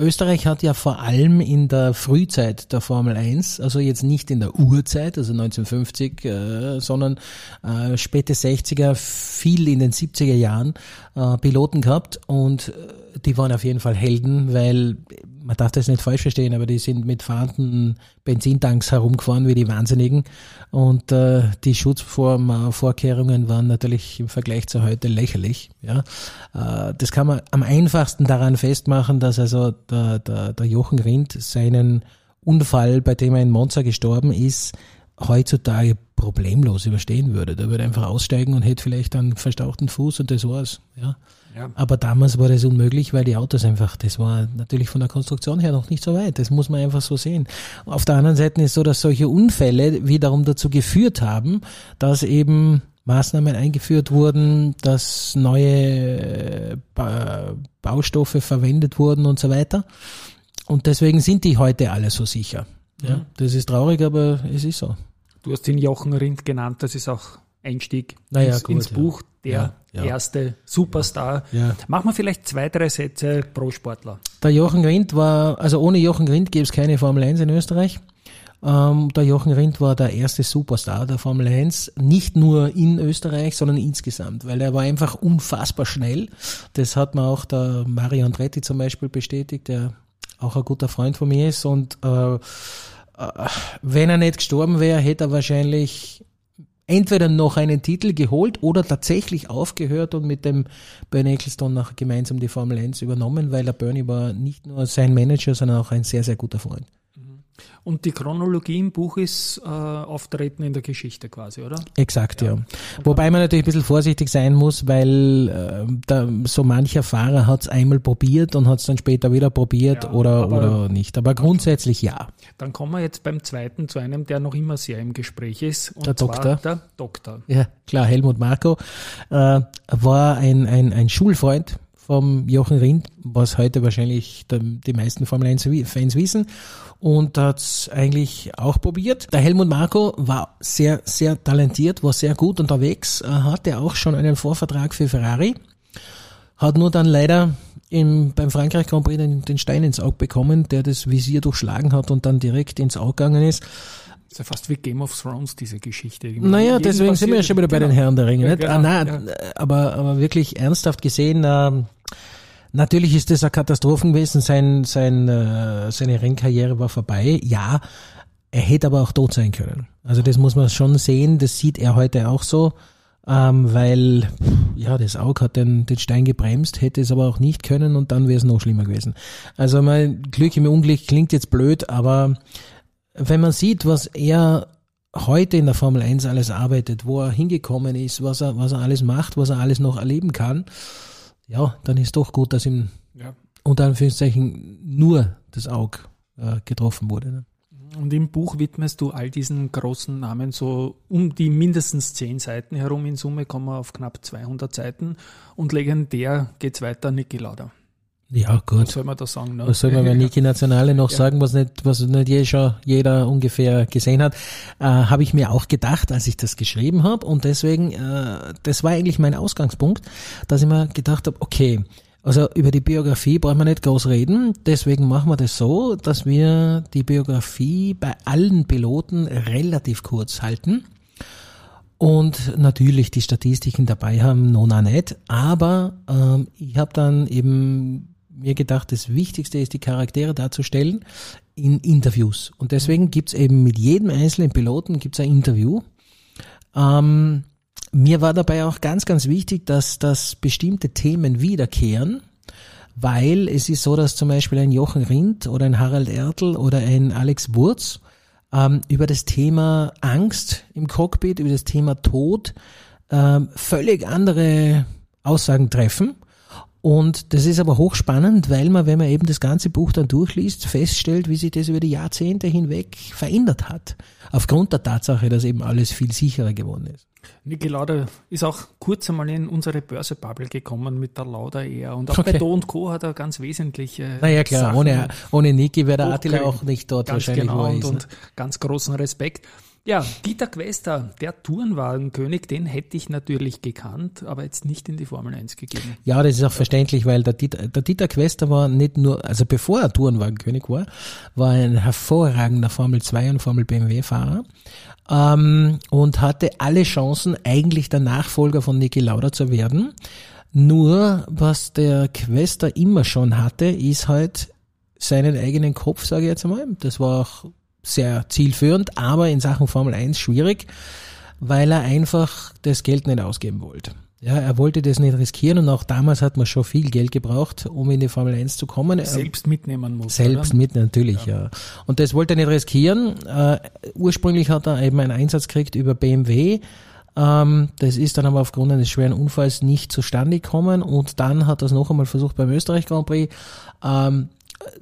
[SPEAKER 2] Österreich hat ja vor allem in der Frühzeit der Formel 1, also jetzt nicht in der Urzeit, also 1950, äh, sondern äh, späte 60er, viel in den 70er Jahren äh, Piloten gehabt und äh, die waren auf jeden Fall Helden, weil man darf das nicht falsch verstehen, aber die sind mit fahrenden Benzintanks herumgefahren wie die Wahnsinnigen und äh, die Schutzvorkehrungen waren natürlich im Vergleich zu heute lächerlich. Ja, äh, das kann man am einfachsten daran festmachen, dass also der, der, der Jochen Rindt seinen Unfall, bei dem er in Monza gestorben ist, heutzutage problemlos überstehen würde. Der würde einfach aussteigen und hätte vielleicht einen verstauchten Fuß und das war's. Ja. Ja. Aber damals war das unmöglich, weil die Autos einfach, das war natürlich von der Konstruktion her noch nicht so weit. Das muss man einfach so sehen. Auf der anderen Seite ist so, dass solche Unfälle wiederum dazu geführt haben, dass eben Maßnahmen eingeführt wurden, dass neue äh, Baustoffe verwendet wurden und so weiter. Und deswegen sind die heute alle so sicher. Ja, mhm. das ist traurig, aber es ist so.
[SPEAKER 1] Du hast den Jochen Rindt genannt, das ist auch Einstieg naja, ins, gut, ins Buch, der ja, ja. erste Superstar. Ja. Machen wir vielleicht zwei, drei Sätze pro Sportler.
[SPEAKER 2] Der Jochen Rindt war, also ohne Jochen Rindt gäbe es keine Formel 1 in Österreich. Ähm, der Jochen Rindt war der erste Superstar der Formel 1, nicht nur in Österreich, sondern insgesamt, weil er war einfach unfassbar schnell. Das hat mir auch der Mario Andretti zum Beispiel bestätigt, der auch ein guter Freund von mir ist. Und äh wenn er nicht gestorben wäre, hätte er wahrscheinlich entweder noch einen Titel geholt oder tatsächlich aufgehört und mit dem Bernie Ecclestone nachher gemeinsam die Formel 1 übernommen, weil der Bernie war nicht nur sein Manager, sondern auch ein sehr, sehr guter Freund.
[SPEAKER 1] Und die Chronologie im Buch ist äh, Auftreten in der Geschichte quasi, oder?
[SPEAKER 2] Exakt, ja. ja. Wobei man natürlich ein bisschen vorsichtig sein muss, weil äh, da, so mancher Fahrer hat es einmal probiert und hat es dann später wieder probiert ja, oder, oder nicht. Aber grundsätzlich ja.
[SPEAKER 1] Dann kommen wir jetzt beim zweiten zu einem, der noch immer sehr im Gespräch ist.
[SPEAKER 2] Und der Doktor.
[SPEAKER 1] Der Doktor.
[SPEAKER 2] Ja, klar, Helmut Marko äh, war ein, ein, ein Schulfreund vom Jochen Rindt, was heute wahrscheinlich die meisten Formel 1 Fans wissen und hat's eigentlich auch probiert. Der Helmut Marko war sehr, sehr talentiert, war sehr gut unterwegs, hatte auch schon einen Vorvertrag für Ferrari, hat nur dann leider im, beim Frankreich Grand Prix den, den Stein ins Auge bekommen, der das Visier durchschlagen hat und dann direkt ins Auge gegangen ist.
[SPEAKER 1] Das ist ja fast wie Game of Thrones, diese Geschichte.
[SPEAKER 2] Naja, Jeden deswegen sind wir ja schon wieder bei den genau. Herren der Ringe. Ja, nicht? Genau, ah, nein, ja. aber, aber wirklich ernsthaft gesehen, äh, Natürlich ist das eine Katastrophe gewesen, sein, sein, äh, seine Rennkarriere war vorbei. Ja, er hätte aber auch tot sein können. Also das muss man schon sehen, das sieht er heute auch so, ähm, weil ja, das Auge hat den, den Stein gebremst, hätte es aber auch nicht können und dann wäre es noch schlimmer gewesen. Also mein Glück im Unglück klingt jetzt blöd, aber wenn man sieht, was er heute in der Formel 1 alles arbeitet, wo er hingekommen ist, was er, was er alles macht, was er alles noch erleben kann, ja, dann ist doch gut, dass ihm ja. unter Anführungszeichen nur das Auge äh, getroffen wurde. Ne?
[SPEAKER 1] Und im Buch widmest du all diesen großen Namen so um die mindestens zehn Seiten herum. In Summe kommen wir auf knapp 200 Seiten. Und legendär geht's weiter, Niki Lauda.
[SPEAKER 2] Ja, gut.
[SPEAKER 1] Was soll man da sagen? Ne?
[SPEAKER 2] Was soll man bei Niki Nationale noch ja. sagen, was nicht, was nicht je schon jeder ungefähr gesehen hat? Äh, habe ich mir auch gedacht, als ich das geschrieben habe. Und deswegen, äh, das war eigentlich mein Ausgangspunkt, dass ich mir gedacht habe, okay, also über die Biografie brauchen wir nicht groß reden. Deswegen machen wir das so, dass wir die Biografie bei allen Piloten relativ kurz halten. Und natürlich die Statistiken dabei haben, nona nicht. Aber ähm, ich habe dann eben mir gedacht, das Wichtigste ist, die Charaktere darzustellen in Interviews. Und deswegen gibt's eben mit jedem einzelnen Piloten gibt's ein Interview. Ähm, mir war dabei auch ganz, ganz wichtig, dass, dass bestimmte Themen wiederkehren, weil es ist so, dass zum Beispiel ein Jochen Rindt oder ein Harald Ertl oder ein Alex Wurz ähm, über das Thema Angst im Cockpit, über das Thema Tod ähm, völlig andere Aussagen treffen und das ist aber hochspannend, weil man, wenn man eben das ganze Buch dann durchliest, feststellt, wie sich das über die Jahrzehnte hinweg verändert hat. Aufgrund der Tatsache, dass eben alles viel sicherer geworden ist.
[SPEAKER 1] Niki Lauda ist auch kurz einmal in unsere Börsebubble gekommen mit der Lauda Air und auch okay. bei Do Co. hat er ganz wesentliche.
[SPEAKER 2] Naja, klar, Sachen ohne, ohne Niki wäre der Attila auch nicht dort
[SPEAKER 1] ganz wahrscheinlich. Genau, und, ist, ne? und ganz großen Respekt. Ja, Dieter Quester, der Tourenwagenkönig, den hätte ich natürlich gekannt, aber jetzt nicht in die Formel 1 gegeben.
[SPEAKER 2] Ja, das ist auch verständlich, weil der Dieter, der Dieter Quester war nicht nur, also bevor er Tourenwagenkönig war, war ein hervorragender Formel 2 und Formel BMW Fahrer ähm, und hatte alle Chancen, eigentlich der Nachfolger von Niki Lauda zu werden. Nur, was der Quester immer schon hatte, ist halt seinen eigenen Kopf, sage ich jetzt einmal. Das war auch sehr zielführend, aber in Sachen Formel 1 schwierig, weil er einfach das Geld nicht ausgeben wollte. Ja, er wollte das nicht riskieren und auch damals hat man schon viel Geld gebraucht, um in die Formel 1 zu kommen.
[SPEAKER 1] Selbst mitnehmen muss.
[SPEAKER 2] Selbst mit, natürlich, ja. ja. Und das wollte er nicht riskieren. Uh, ursprünglich hat er eben einen Einsatz gekriegt über BMW. Um, ähm, das ist dann aber aufgrund eines schweren Unfalls nicht zustande gekommen und dann hat er es noch einmal versucht beim Österreich Grand Prix. Um, ähm,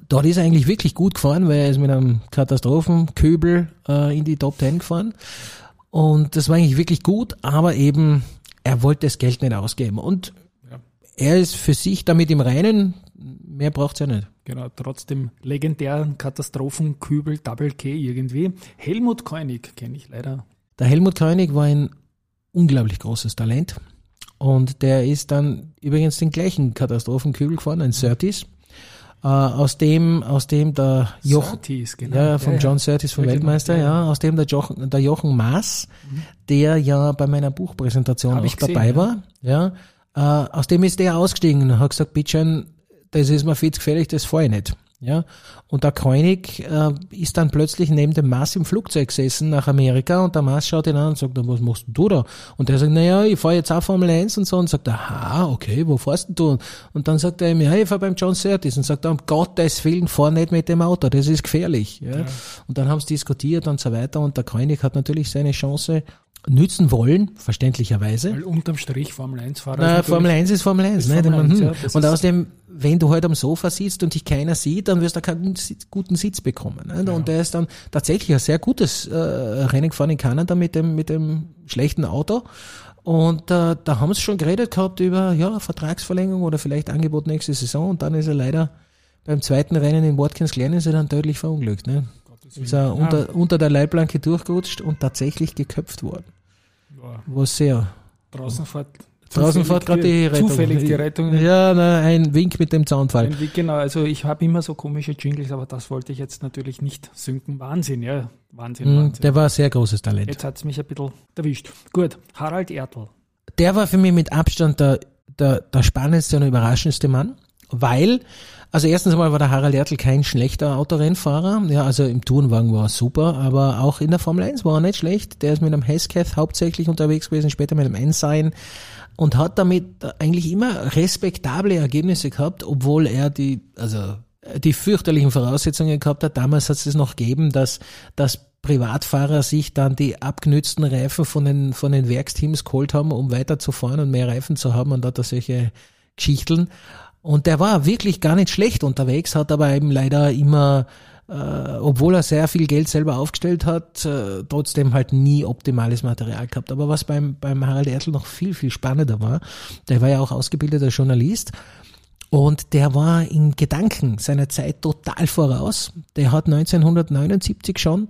[SPEAKER 2] dort ist er eigentlich wirklich gut gefahren, weil er ist mit einem Katastrophenköbel äh, in die Top Ten gefahren. Und das war eigentlich wirklich gut, aber eben, er wollte das Geld nicht ausgeben. Und ja. er ist für sich damit im Reinen, mehr braucht's ja nicht.
[SPEAKER 1] Genau, trotzdem legendären Katastrophenkübel Double K irgendwie. Helmut Koenig kenne ich leider.
[SPEAKER 2] Der Helmut Koenig war ein unglaublich großes Talent. Und der ist dann übrigens den gleichen Katastrophenkübel gefahren, ein Surtees. Uh, aus dem, aus dem der Jochen, genau. ja, von ja, John Surtees vom ja. Weltmeister, genau. ja, aus dem der Jochen, der Jochen Maas, mhm. der ja bei meiner Buchpräsentation Hab auch dabei war, ja, uh, aus dem ist der ausgestiegen und hat gesagt, bitteschön, das ist mir viel zu gefährlich, das fahre ich nicht. Ja, und der König äh, ist dann plötzlich neben dem Mars im Flugzeug gesessen nach Amerika und der Mars schaut ihn an und sagt, was machst du da? Und der sagt, naja, ich fahre jetzt auch Formel 1 und so und sagt, aha, okay, wo fährst du? Und dann sagt er ihm, ja, ich fahre beim John Surtees und sagt, um Gottes Willen, fahr nicht mit dem Auto, das ist gefährlich. Ja. ja. Und dann haben sie diskutiert und so weiter und der König hat natürlich seine Chance nützen wollen, verständlicherweise.
[SPEAKER 1] Weil unterm Strich Formel 1 Fahrer.
[SPEAKER 2] Na, Formel 1 ist Formel 1, ne? Formel 1 ja, und außerdem, wenn du halt am Sofa sitzt und dich keiner sieht, dann wirst du keinen guten Sitz bekommen. Ne? Ja. Und der ist dann tatsächlich ein sehr gutes äh, Rennen gefahren in Kanada mit dem, mit dem schlechten Auto. Und äh, da haben sie schon geredet gehabt über ja, Vertragsverlängerung oder vielleicht Angebot nächste Saison und dann ist er leider beim zweiten Rennen in Watkins Glen ist er dann deutlich verunglückt. Ne? Ist er unter, unter der Leitplanke durchgerutscht und tatsächlich geköpft worden. Ja. Was sehr.
[SPEAKER 1] Draußen fährt
[SPEAKER 2] Draußen fährt gerade die Rettung.
[SPEAKER 1] Zufällig die Rettung.
[SPEAKER 2] Ja, na, ein Wink mit dem Zaunfall.
[SPEAKER 1] Wink, genau, also ich habe immer so komische Jingles, aber das wollte ich jetzt natürlich nicht synken. Wahnsinn, ja. Wahnsinn,
[SPEAKER 2] mhm,
[SPEAKER 1] Wahnsinn.
[SPEAKER 2] Der war ein sehr großes Talent.
[SPEAKER 1] Jetzt hat es mich ein bisschen erwischt. Gut, Harald Ertl.
[SPEAKER 2] Der war für mich mit Abstand der, der, der spannendste und überraschendste Mann, weil also erstens einmal war der Harald Ertl kein schlechter Autorennfahrer. Ja, also im Tourenwagen war er super, aber auch in der Formel 1 war er nicht schlecht. Der ist mit einem Hesketh hauptsächlich unterwegs gewesen, später mit einem Ensign und hat damit eigentlich immer respektable Ergebnisse gehabt, obwohl er die, also die fürchterlichen Voraussetzungen gehabt hat. Damals hat es noch gegeben, dass, dass Privatfahrer sich dann die abgenützten Reifen von den, von den Werksteams geholt haben, um weiterzufahren und mehr Reifen zu haben und da solche Geschichteln. Und der war wirklich gar nicht schlecht unterwegs, hat aber eben leider immer, äh, obwohl er sehr viel Geld selber aufgestellt hat, äh, trotzdem halt nie optimales Material gehabt. Aber was beim, beim Harald Ertl noch viel, viel spannender war, der war ja auch ausgebildeter Journalist. Und der war in Gedanken seiner Zeit total voraus. Der hat 1979 schon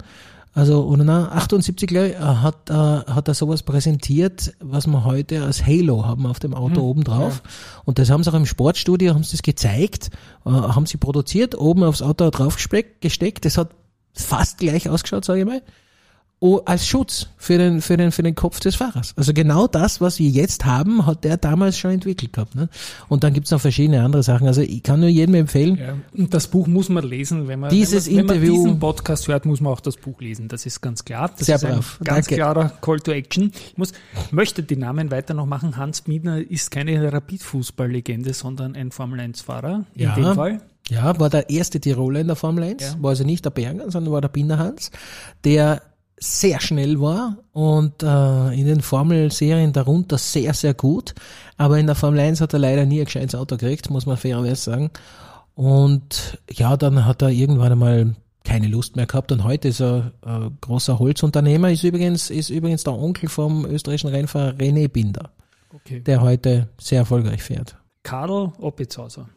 [SPEAKER 2] also, oder na, 78 äh, hat, äh, hat er sowas präsentiert, was wir heute als Halo haben auf dem Auto mhm, oben drauf. Ja. Und das haben sie auch im Sportstudio, haben sie das gezeigt, äh, haben sie produziert, oben aufs Auto drauf gesteckt. Das hat fast gleich ausgeschaut, sage ich mal als Schutz für den, für, den, für den Kopf des Fahrers. Also genau das, was wir jetzt haben, hat der damals schon entwickelt gehabt. Ne? Und dann gibt's noch verschiedene andere Sachen. Also ich kann nur jedem empfehlen.
[SPEAKER 1] Ja, und das Buch muss man lesen. Wenn man,
[SPEAKER 2] dieses
[SPEAKER 1] wenn man,
[SPEAKER 2] Interview,
[SPEAKER 1] wenn man diesen Podcast hört, muss man auch das Buch lesen. Das ist ganz klar. Das
[SPEAKER 2] sehr
[SPEAKER 1] ist
[SPEAKER 2] brav.
[SPEAKER 1] ein ganz
[SPEAKER 2] Danke.
[SPEAKER 1] klarer Call to Action. Ich muss, möchte die Namen weiter noch machen. Hans Miedner ist keine Rapid-Fußball-Legende, sondern ein Formel-1-Fahrer in
[SPEAKER 2] ja.
[SPEAKER 1] dem Fall.
[SPEAKER 2] Ja, war der erste Tiroler in der Formel 1. Ja. War also nicht der Berger, sondern war der Binder Hans, der sehr schnell war und äh, in den Formelserien darunter sehr, sehr gut. Aber in der Formel 1 hat er leider nie ein gescheites Auto gekriegt, muss man fairerweise sagen. Und ja, dann hat er irgendwann einmal keine Lust mehr gehabt und heute ist er äh, großer Holzunternehmer, ist übrigens, ist übrigens der Onkel vom österreichischen Rennfahrer René Binder, okay. der heute sehr erfolgreich fährt.
[SPEAKER 1] Karl Oppitzhauser.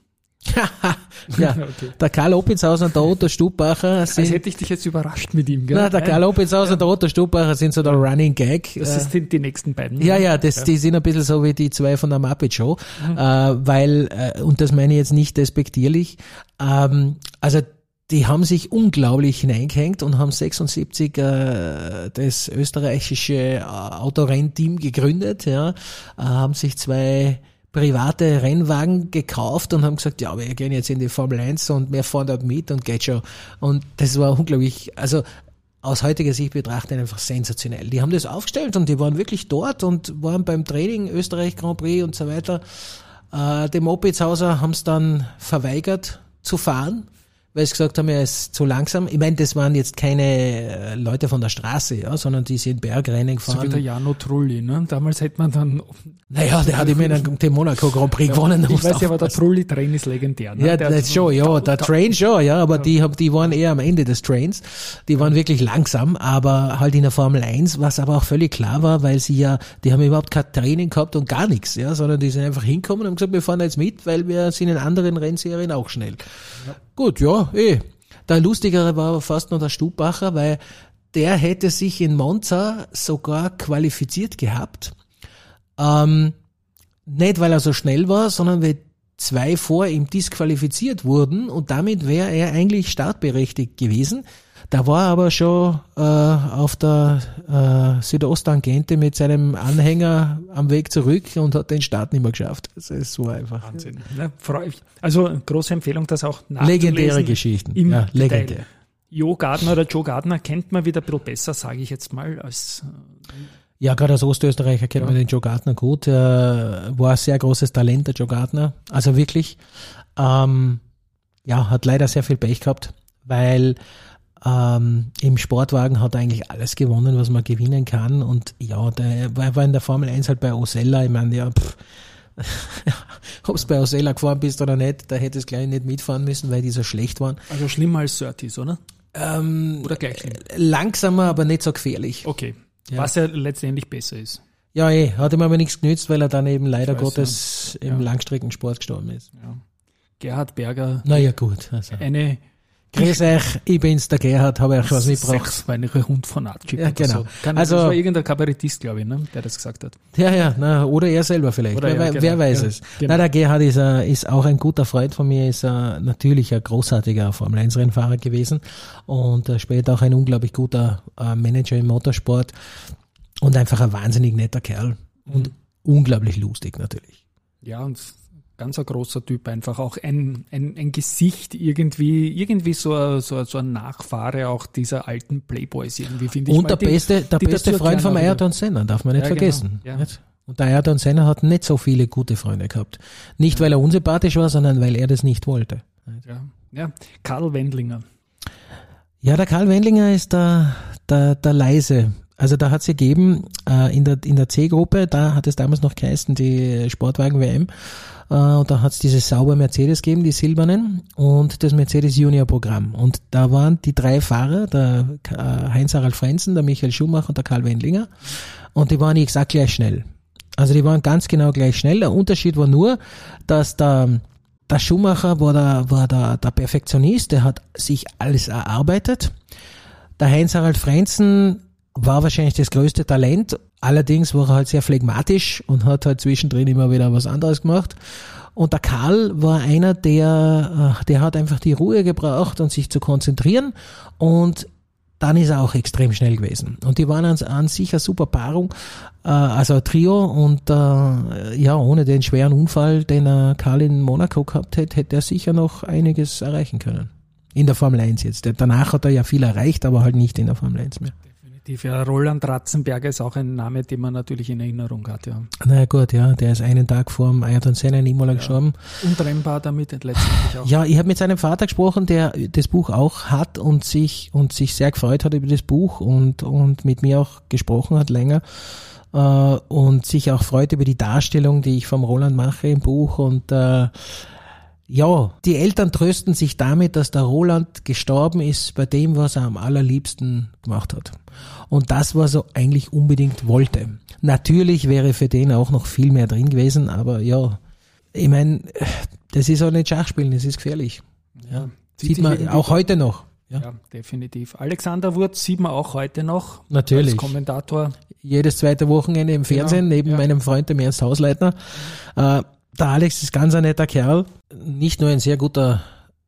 [SPEAKER 2] ja, okay. der Karl Opitzhauser und der Otto Stubbacher
[SPEAKER 1] sind... Als hätte ich dich jetzt überrascht mit ihm, gell?
[SPEAKER 2] Nein, der Karl Opitzhauser ja. und der Otto Stubbacher sind so der Running Gag.
[SPEAKER 1] Das sind die nächsten beiden.
[SPEAKER 2] Ja, ja, das, ja. die sind ein bisschen so wie die zwei von der Muppet Show, mhm. äh, weil, äh, und das meine ich jetzt nicht despektierlich, ähm, also die haben sich unglaublich hineingehängt und haben 76 äh, das österreichische äh, Autorennteam gegründet, ja, äh, haben sich zwei private Rennwagen gekauft und haben gesagt, ja, wir gehen jetzt in die Formel 1 und wir fahren dort mit und geht schon. Und das war unglaublich, also aus heutiger Sicht betrachtet einfach sensationell. Die haben das aufgestellt und die waren wirklich dort und waren beim Training Österreich Grand Prix und so weiter. Äh, dem Opitshauser haben es dann verweigert zu fahren weil sie gesagt haben, er ist zu langsam. Ich meine, das waren jetzt keine äh, Leute von der Straße, ja, sondern die sind Bergrennen gefahren. So
[SPEAKER 1] wie der Jano Trulli, ne? Damals hätte man dann...
[SPEAKER 2] Naja, der hat immer den Monaco Grand Prix ja, gewonnen.
[SPEAKER 1] Ich weiß ja, aber der Trulli-Train ist legendär. Ne?
[SPEAKER 2] Ja, der das schon, ja, der Train schon, ja, aber ja. die, die waren eher am Ende des Trains. Die waren wirklich langsam, aber halt in der Formel 1, was aber auch völlig klar war, weil sie ja, die haben überhaupt kein Training gehabt und gar nichts, ja, sondern die sind einfach hinkommen und haben gesagt, wir fahren jetzt mit, weil wir sind in anderen Rennserien auch schnell. Ja. Gut, ja, eh. Der lustigere war aber fast noch der Stubacher, weil der hätte sich in Monza sogar qualifiziert gehabt. Ähm, nicht, weil er so schnell war, sondern weil zwei vor ihm disqualifiziert wurden und damit wäre er eigentlich startberechtigt gewesen. Da war aber schon äh, auf der äh, Südosttangente mit seinem Anhänger am Weg zurück und hat den Start nicht mehr geschafft. Das ist so einfach.
[SPEAKER 1] Wahnsinn. Ich. Also große Empfehlung, das auch
[SPEAKER 2] nachzulesen. Legendäre Geschichten.
[SPEAKER 1] Im ja, legendär. Jo Gardner oder Joe Gardner kennt man wieder ein bisschen besser, sage ich jetzt mal, als
[SPEAKER 2] äh, ja, gerade als Ostösterreicher kennt ja. man den Joe Gardner gut. Er war ein sehr großes Talent, der Joe Gardner. Also wirklich, ähm, ja, hat leider sehr viel Pech gehabt, weil ähm, Im Sportwagen hat er eigentlich alles gewonnen, was man gewinnen kann. Und ja, der war, in der Formel 1 halt bei Osella. Ich meine, ja, pff, ob du bei Osella gefahren bist oder nicht, da hätte es gleich nicht mitfahren müssen, weil die so schlecht waren.
[SPEAKER 1] Also schlimmer als Surtees, oder?
[SPEAKER 2] Ähm, oder gleich schlimm? Langsamer, aber nicht so gefährlich.
[SPEAKER 1] Okay. Ja. Was ja letztendlich besser ist.
[SPEAKER 2] Ja, eh, hat ihm aber nichts genützt, weil er dann eben leider Gottes ja. im ja. Langstreckensport gestorben ist. Ja.
[SPEAKER 1] Gerhard Berger.
[SPEAKER 2] Naja, gut.
[SPEAKER 1] Also. Eine
[SPEAKER 2] Grüß euch, ich bin's, der Gerhard, habe euch was mitgebracht.
[SPEAKER 1] Sechsbeinige Hund von Atschik.
[SPEAKER 2] Ja, genau. So.
[SPEAKER 1] Kann, also, das war irgendein Kabarettist, glaube ich, ne, der das gesagt hat.
[SPEAKER 2] Ja, ja, na, oder er selber vielleicht. Oder wer, ja, genau, wer weiß ja, es. Genau. Na, der Gerhard ist, uh, ist auch ein guter Freund von mir, ist uh, natürlich ein großartiger Formel-1-Rennfahrer gewesen und uh, später auch ein unglaublich guter uh, Manager im Motorsport und einfach ein wahnsinnig netter Kerl und mhm. unglaublich lustig natürlich.
[SPEAKER 1] Ja, und ganz ein großer Typ, einfach auch ein, ein, ein Gesicht irgendwie, irgendwie so, ein, so, so ein Nachfahre auch dieser alten Playboys irgendwie, finde
[SPEAKER 2] ich. Und der die, beste, der beste Freund von Ayrton Senna, darf man nicht ja, genau. vergessen. Genau, ja. Und der Ayrton Senna hat nicht so viele gute Freunde gehabt. Nicht, ja. weil er unsympathisch war, sondern weil er das nicht wollte.
[SPEAKER 1] Ja, ja. Karl Wendlinger.
[SPEAKER 2] Ja, der Karl Wendlinger ist der, der, der leise. Also da hat es gegeben, äh, in der, in der C-Gruppe, da hat es damals noch geheißen, die Sportwagen-WM. Äh, da hat es dieses sauber Mercedes gegeben, die silbernen, und das Mercedes Junior Programm. Und da waren die drei Fahrer, der äh, Heinz-Harald Frenzen, der Michael Schumacher und der Karl Wendlinger. Und die waren exakt gleich schnell. Also die waren ganz genau gleich schnell. Der Unterschied war nur, dass der, der Schumacher war, der, war der, der Perfektionist, der hat sich alles erarbeitet. Der Heinz-Harald Frenzen war wahrscheinlich das größte Talent. Allerdings war er halt sehr phlegmatisch und hat halt zwischendrin immer wieder was anderes gemacht. Und der Karl war einer, der, äh, der hat einfach die Ruhe gebraucht und sich zu konzentrieren und dann ist er auch extrem schnell gewesen. Und die waren an, an sich eine super Paarung, äh, also ein Trio und äh, ja, ohne den schweren Unfall, den Karl in Monaco gehabt hätte, hätte er sicher noch einiges erreichen können. In der Formel 1 jetzt. Danach hat er ja viel erreicht, aber halt nicht in der Formel 1 mehr
[SPEAKER 1] definitiv. Ja, Roland Ratzenberger ist auch ein Name, den man natürlich in Erinnerung hat, ja.
[SPEAKER 2] Na gut, ja, der ist einen Tag vor dem Ayrton Senna in Imola ja. gestorben.
[SPEAKER 1] Untrennbar damit letztendlich auch.
[SPEAKER 2] Ja, ich habe mit seinem Vater gesprochen, der das Buch auch hat und sich und sich sehr gefreut hat über das Buch und und mit mir auch gesprochen hat länger äh, und sich auch freut über die Darstellung, die ich vom Roland mache im Buch und äh, ja, die Eltern trösten sich damit, dass der Roland gestorben ist bei dem, was er am allerliebsten gemacht hat. Und das, was er eigentlich unbedingt wollte. Natürlich wäre für den auch noch viel mehr drin gewesen, aber ja, ich meine, das ist auch nicht Schachspielen, das ist gefährlich. Ja, sieht man auch heute noch.
[SPEAKER 1] Ja. ja. definitiv. Alexander Wurz sieht man auch heute noch.
[SPEAKER 2] Natürlich.
[SPEAKER 1] Als Kommentator.
[SPEAKER 2] Jedes zweite Wochenende im Fernsehen, genau. neben ja. meinem Freund, dem Ernst Hausleitner. Äh, der Alex ist ganz ein netter Kerl, nicht nur ein sehr guter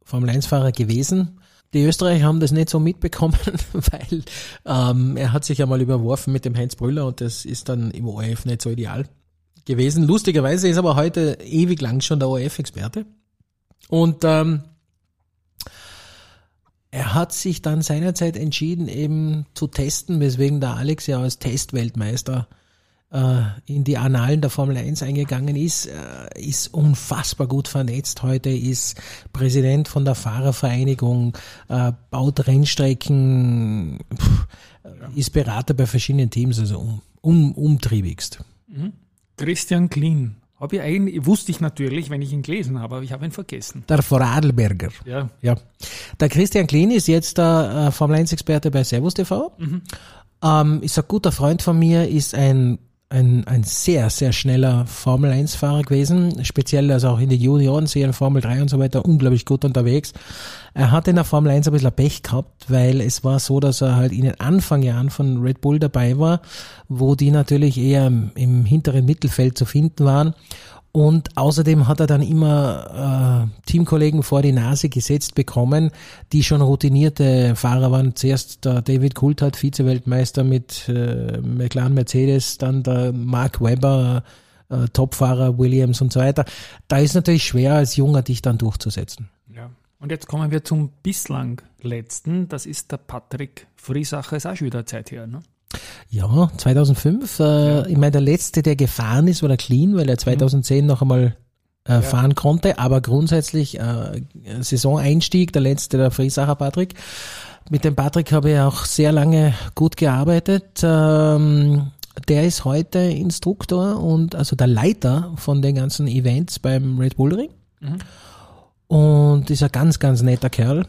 [SPEAKER 2] Formel-1-Fahrer gewesen. Die Österreicher haben das nicht so mitbekommen, weil ähm, er hat sich einmal überworfen mit dem Heinz Brüller und das ist dann im ORF nicht so ideal gewesen. Lustigerweise ist aber heute ewig lang schon der ORF-Experte. Und ähm, er hat sich dann seinerzeit entschieden, eben zu testen, weswegen der Alex ja als Testweltmeister äh, in die Annalen der Formel 1 eingegangen ist, äh, ist unfassbar gut vernetzt heute, ist Präsident von der Fahrervereinigung, äh, baut Rennstrecken, ist Berater bei verschiedenen Teams, also um, um, umtriebigst.
[SPEAKER 1] Mhm. Christian Klien. Habe ich eigentlich, wusste ich natürlich, wenn ich ihn gelesen habe, aber ich habe ihn vergessen.
[SPEAKER 2] Der Vorarlberger.
[SPEAKER 1] Ja.
[SPEAKER 2] ja. Der Christian Klien ist jetzt der Formel 1-Experte bei Servus TV. Mhm. Ähm, ist ein guter Freund von mir, ist ein ein, ein sehr, sehr schneller Formel-1-Fahrer gewesen, speziell also auch in den Junioren, sehr in Formel 3 und so weiter, unglaublich gut unterwegs. Er hat in der Formel 1 ein bisschen Pech gehabt, weil es war so, dass er halt in den Anfangjahren von Red Bull dabei war, wo die natürlich eher im, im hinteren Mittelfeld zu finden waren Und außerdem hat er dann immer äh, Teamkollegen vor die Nase gesetzt bekommen, die schon routinierte Fahrer waren. Zuerst der David Coulthard, Vize-Weltmeister mit äh, McLaren Mercedes, dann der Mark Webber, äh, Topfahrer Williams und so weiter. Da ist natürlich schwer, als Junger dich dann durchzusetzen.
[SPEAKER 1] Ja. Und jetzt kommen wir zum bislang letzten. Das ist der Patrick Friesacher. Ist auch schon wieder Zeit her, ne?
[SPEAKER 2] Ja, 2005. Äh, ja. Ich meine, der letzte, der gefahren ist, war der Clean, weil er 2010 mhm. noch einmal äh, ja. fahren konnte. Aber grundsätzlich äh, Saisoneinstieg, der letzte, der Friesacher Patrick. Mit dem Patrick habe ich auch sehr lange gut gearbeitet. Ähm, der ist heute Instruktor und also der Leiter von den ganzen Events beim Red Bull Ring. Mhm. Und ist ein ganz, ganz netter Kerl.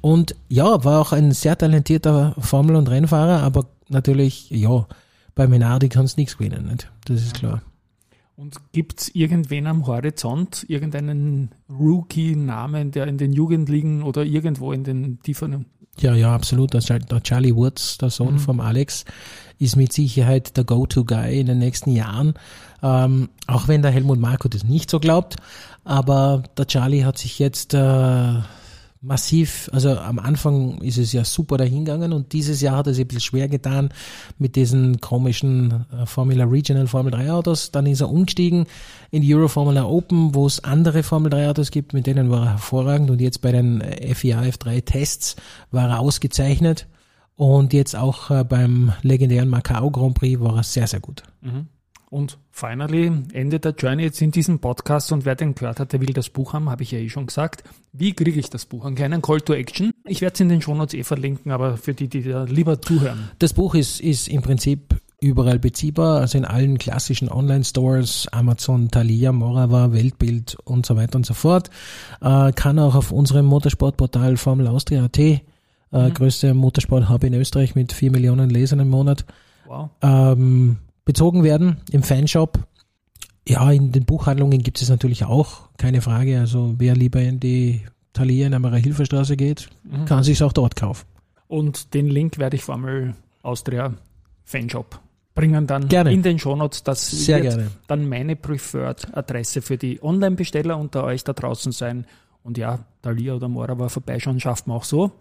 [SPEAKER 2] Und ja, war auch ein sehr talentierter Formel- und Rennfahrer, aber natürlich, ja, bei Menardi kannst du nichts gewinnen, nicht? Das ist klar.
[SPEAKER 1] Und gibt es irgendwen am Horizont, irgendeinen Rookie-Namen, der in den Jugendligen oder irgendwo in den tieferen.
[SPEAKER 2] Ja, ja, absolut. Der Charlie Woods, der Sohn mhm. vom Alex, ist mit Sicherheit der Go-To-Guy in den nächsten Jahren. Ähm, auch wenn der Helmut Marko das nicht so glaubt. Aber der Charlie hat sich jetzt äh, massiv, also am Anfang ist es ja super dahingegangen und dieses Jahr hat sich ein bisschen schwer getan mit diesen komischen äh, Formula Regional Formel 3 Autos. Dann ist er umgestiegen in die Euro Formula Open, wo es andere Formel 3 Autos gibt, mit denen war er hervorragend und jetzt bei den FIA F3 Tests war er ausgezeichnet und jetzt auch äh, beim legendären Macau Grand Prix war er sehr, sehr gut.
[SPEAKER 1] Mhm. Und finally, Ende der Journey jetzt in diesem Podcast und wer den gehört hat, der will das Buch haben, habe ich ja eh schon gesagt. Wie kriege ich das Buch? Einen kleinen Call to Action. Ich werde es in den Shownotes eh verlinken, aber für die, die da lieber zuhören.
[SPEAKER 2] Das Buch ist, ist im Prinzip überall beziehbar, also in allen klassischen Online-Stores, Amazon, Thalia, Morava, Weltbild und so weiter und so fort. Äh, kann auch auf unserem Motorsportportal Formel Austria.at, äh, mhm. größte Motorsport-Hub in Österreich mit vier Millionen Lesern im Monat. Wow. Ähm, bezogen werden im Fanshop. Ja, in den Buchhandlungen gibt es natürlich auch, keine Frage. Also wer lieber in die Thalia in der Hilferstraße geht, mhm. kann sich auch dort kaufen.
[SPEAKER 1] Und den Link werde ich allem Austria Fanshop bringen dann
[SPEAKER 2] gerne.
[SPEAKER 1] in den Shownotes. Das
[SPEAKER 2] Sehr
[SPEAKER 1] wird
[SPEAKER 2] gerne.
[SPEAKER 1] dann meine Preferred Adresse für die Online-Besteller unter euch da draußen sein. Und ja, Thalia oder Morava vorbeischauen schafft man auch so.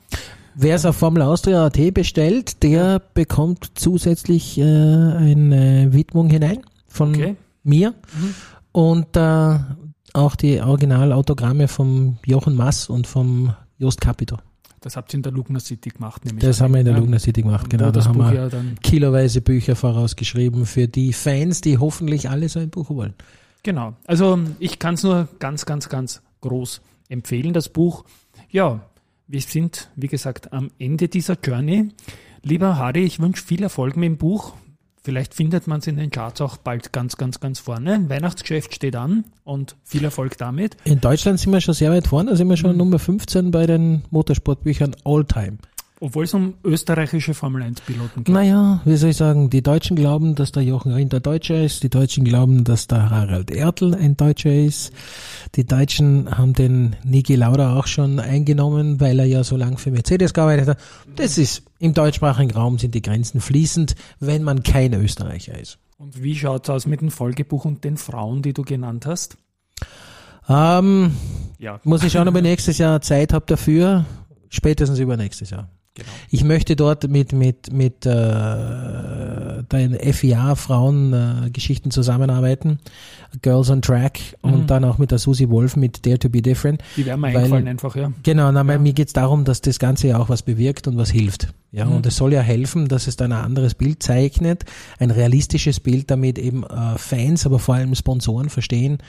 [SPEAKER 2] Wer es auf Formel Austria AT bestellt, der bekommt zusätzlich äh, eine Widmung hinein von okay. mir mhm. und äh, auch die Originalautogramme vom Jochen Mass und vom Jost Capito.
[SPEAKER 1] Das habt ihr in der Lugner City gemacht,
[SPEAKER 2] nämlich. Das haben wir in der. Lugner City gemacht, genau. Da haben Buch wir ja kiloweise Bücher vorausgeschrieben für die Fans, die hoffentlich alle so ein Buch wollen.
[SPEAKER 1] Genau. Also ich kann es nur ganz, ganz, ganz groß empfehlen, das Buch. Ja, wir sind, wie gesagt, am Ende dieser Journey. Lieber Harry, ich wünsche viel Erfolg mit dem Buch. Vielleicht findet man es in den Charts auch bald ganz, ganz, ganz vorne. Weihnachtsgeschäft steht an und viel Erfolg damit.
[SPEAKER 2] In Deutschland sind wir schon sehr weit vorne, da sind wir schon mhm. Nummer 15 bei den Motorsportbüchern all time.
[SPEAKER 1] Obwohl es um österreichische Formel 1-Piloten
[SPEAKER 2] geht. Naja, wie soll ich sagen, die Deutschen glauben, dass der Jochen Rindt ein Deutscher ist, die Deutschen glauben, dass der Harald Ertl ein Deutscher ist. Die Deutschen haben den Niki Lauda auch schon eingenommen, weil er ja so lange für Mercedes gearbeitet hat. Das ist, im deutschsprachigen Raum sind die Grenzen fließend, wenn man kein Österreicher ist.
[SPEAKER 1] Und wie schaut es aus mit dem Folgebuch und den Frauen, die du genannt hast?
[SPEAKER 2] Ähm, ja. Muss ich schauen, ob ich nächstes Jahr Zeit habe dafür. Spätestens übernächstes Jahr. Genau. Ich möchte dort mit mit mit äh, den FIA Frauen äh, zusammenarbeiten, Girls on Track mhm. und dann auch mit der Susi Wolf mit Dare to be Different.
[SPEAKER 1] Die werden mir eingefallen einfach, ja.
[SPEAKER 2] Genau, na, ja. mir geht's darum, dass das Ganze ja auch was bewirkt und was hilft. Ja, mhm. und es soll ja helfen, dass es dann ein anderes Bild zeichnet, ein realistisches Bild, damit eben äh, Fans, aber vor allem Sponsoren verstehen,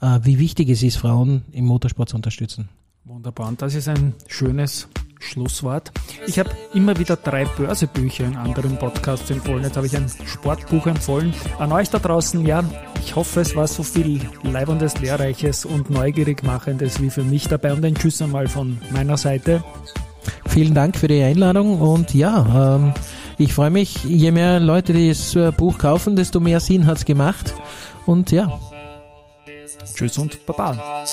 [SPEAKER 2] äh, wie wichtig es ist, Frauen im Motorsport zu unterstützen.
[SPEAKER 1] Wunderbar. Und das ist ein schönes Schlusswort. Ich habe immer wieder drei Börsebücher in anderen Podcasts empfohlen. Jetzt habe ich ein Sportbuch empfohlen. An euch da draußen, ja, ich hoffe, es war so viel Leibendes, Lehrreiches und neugierig machendes wie für mich dabei. Und ein Tschüss einmal von meiner Seite.
[SPEAKER 2] Vielen Dank für die Einladung und ja, ähm, ich freue mich, je mehr Leute das Buch kaufen, desto mehr Sinn hat es gemacht. Und ja.
[SPEAKER 1] Tschüss und Baba.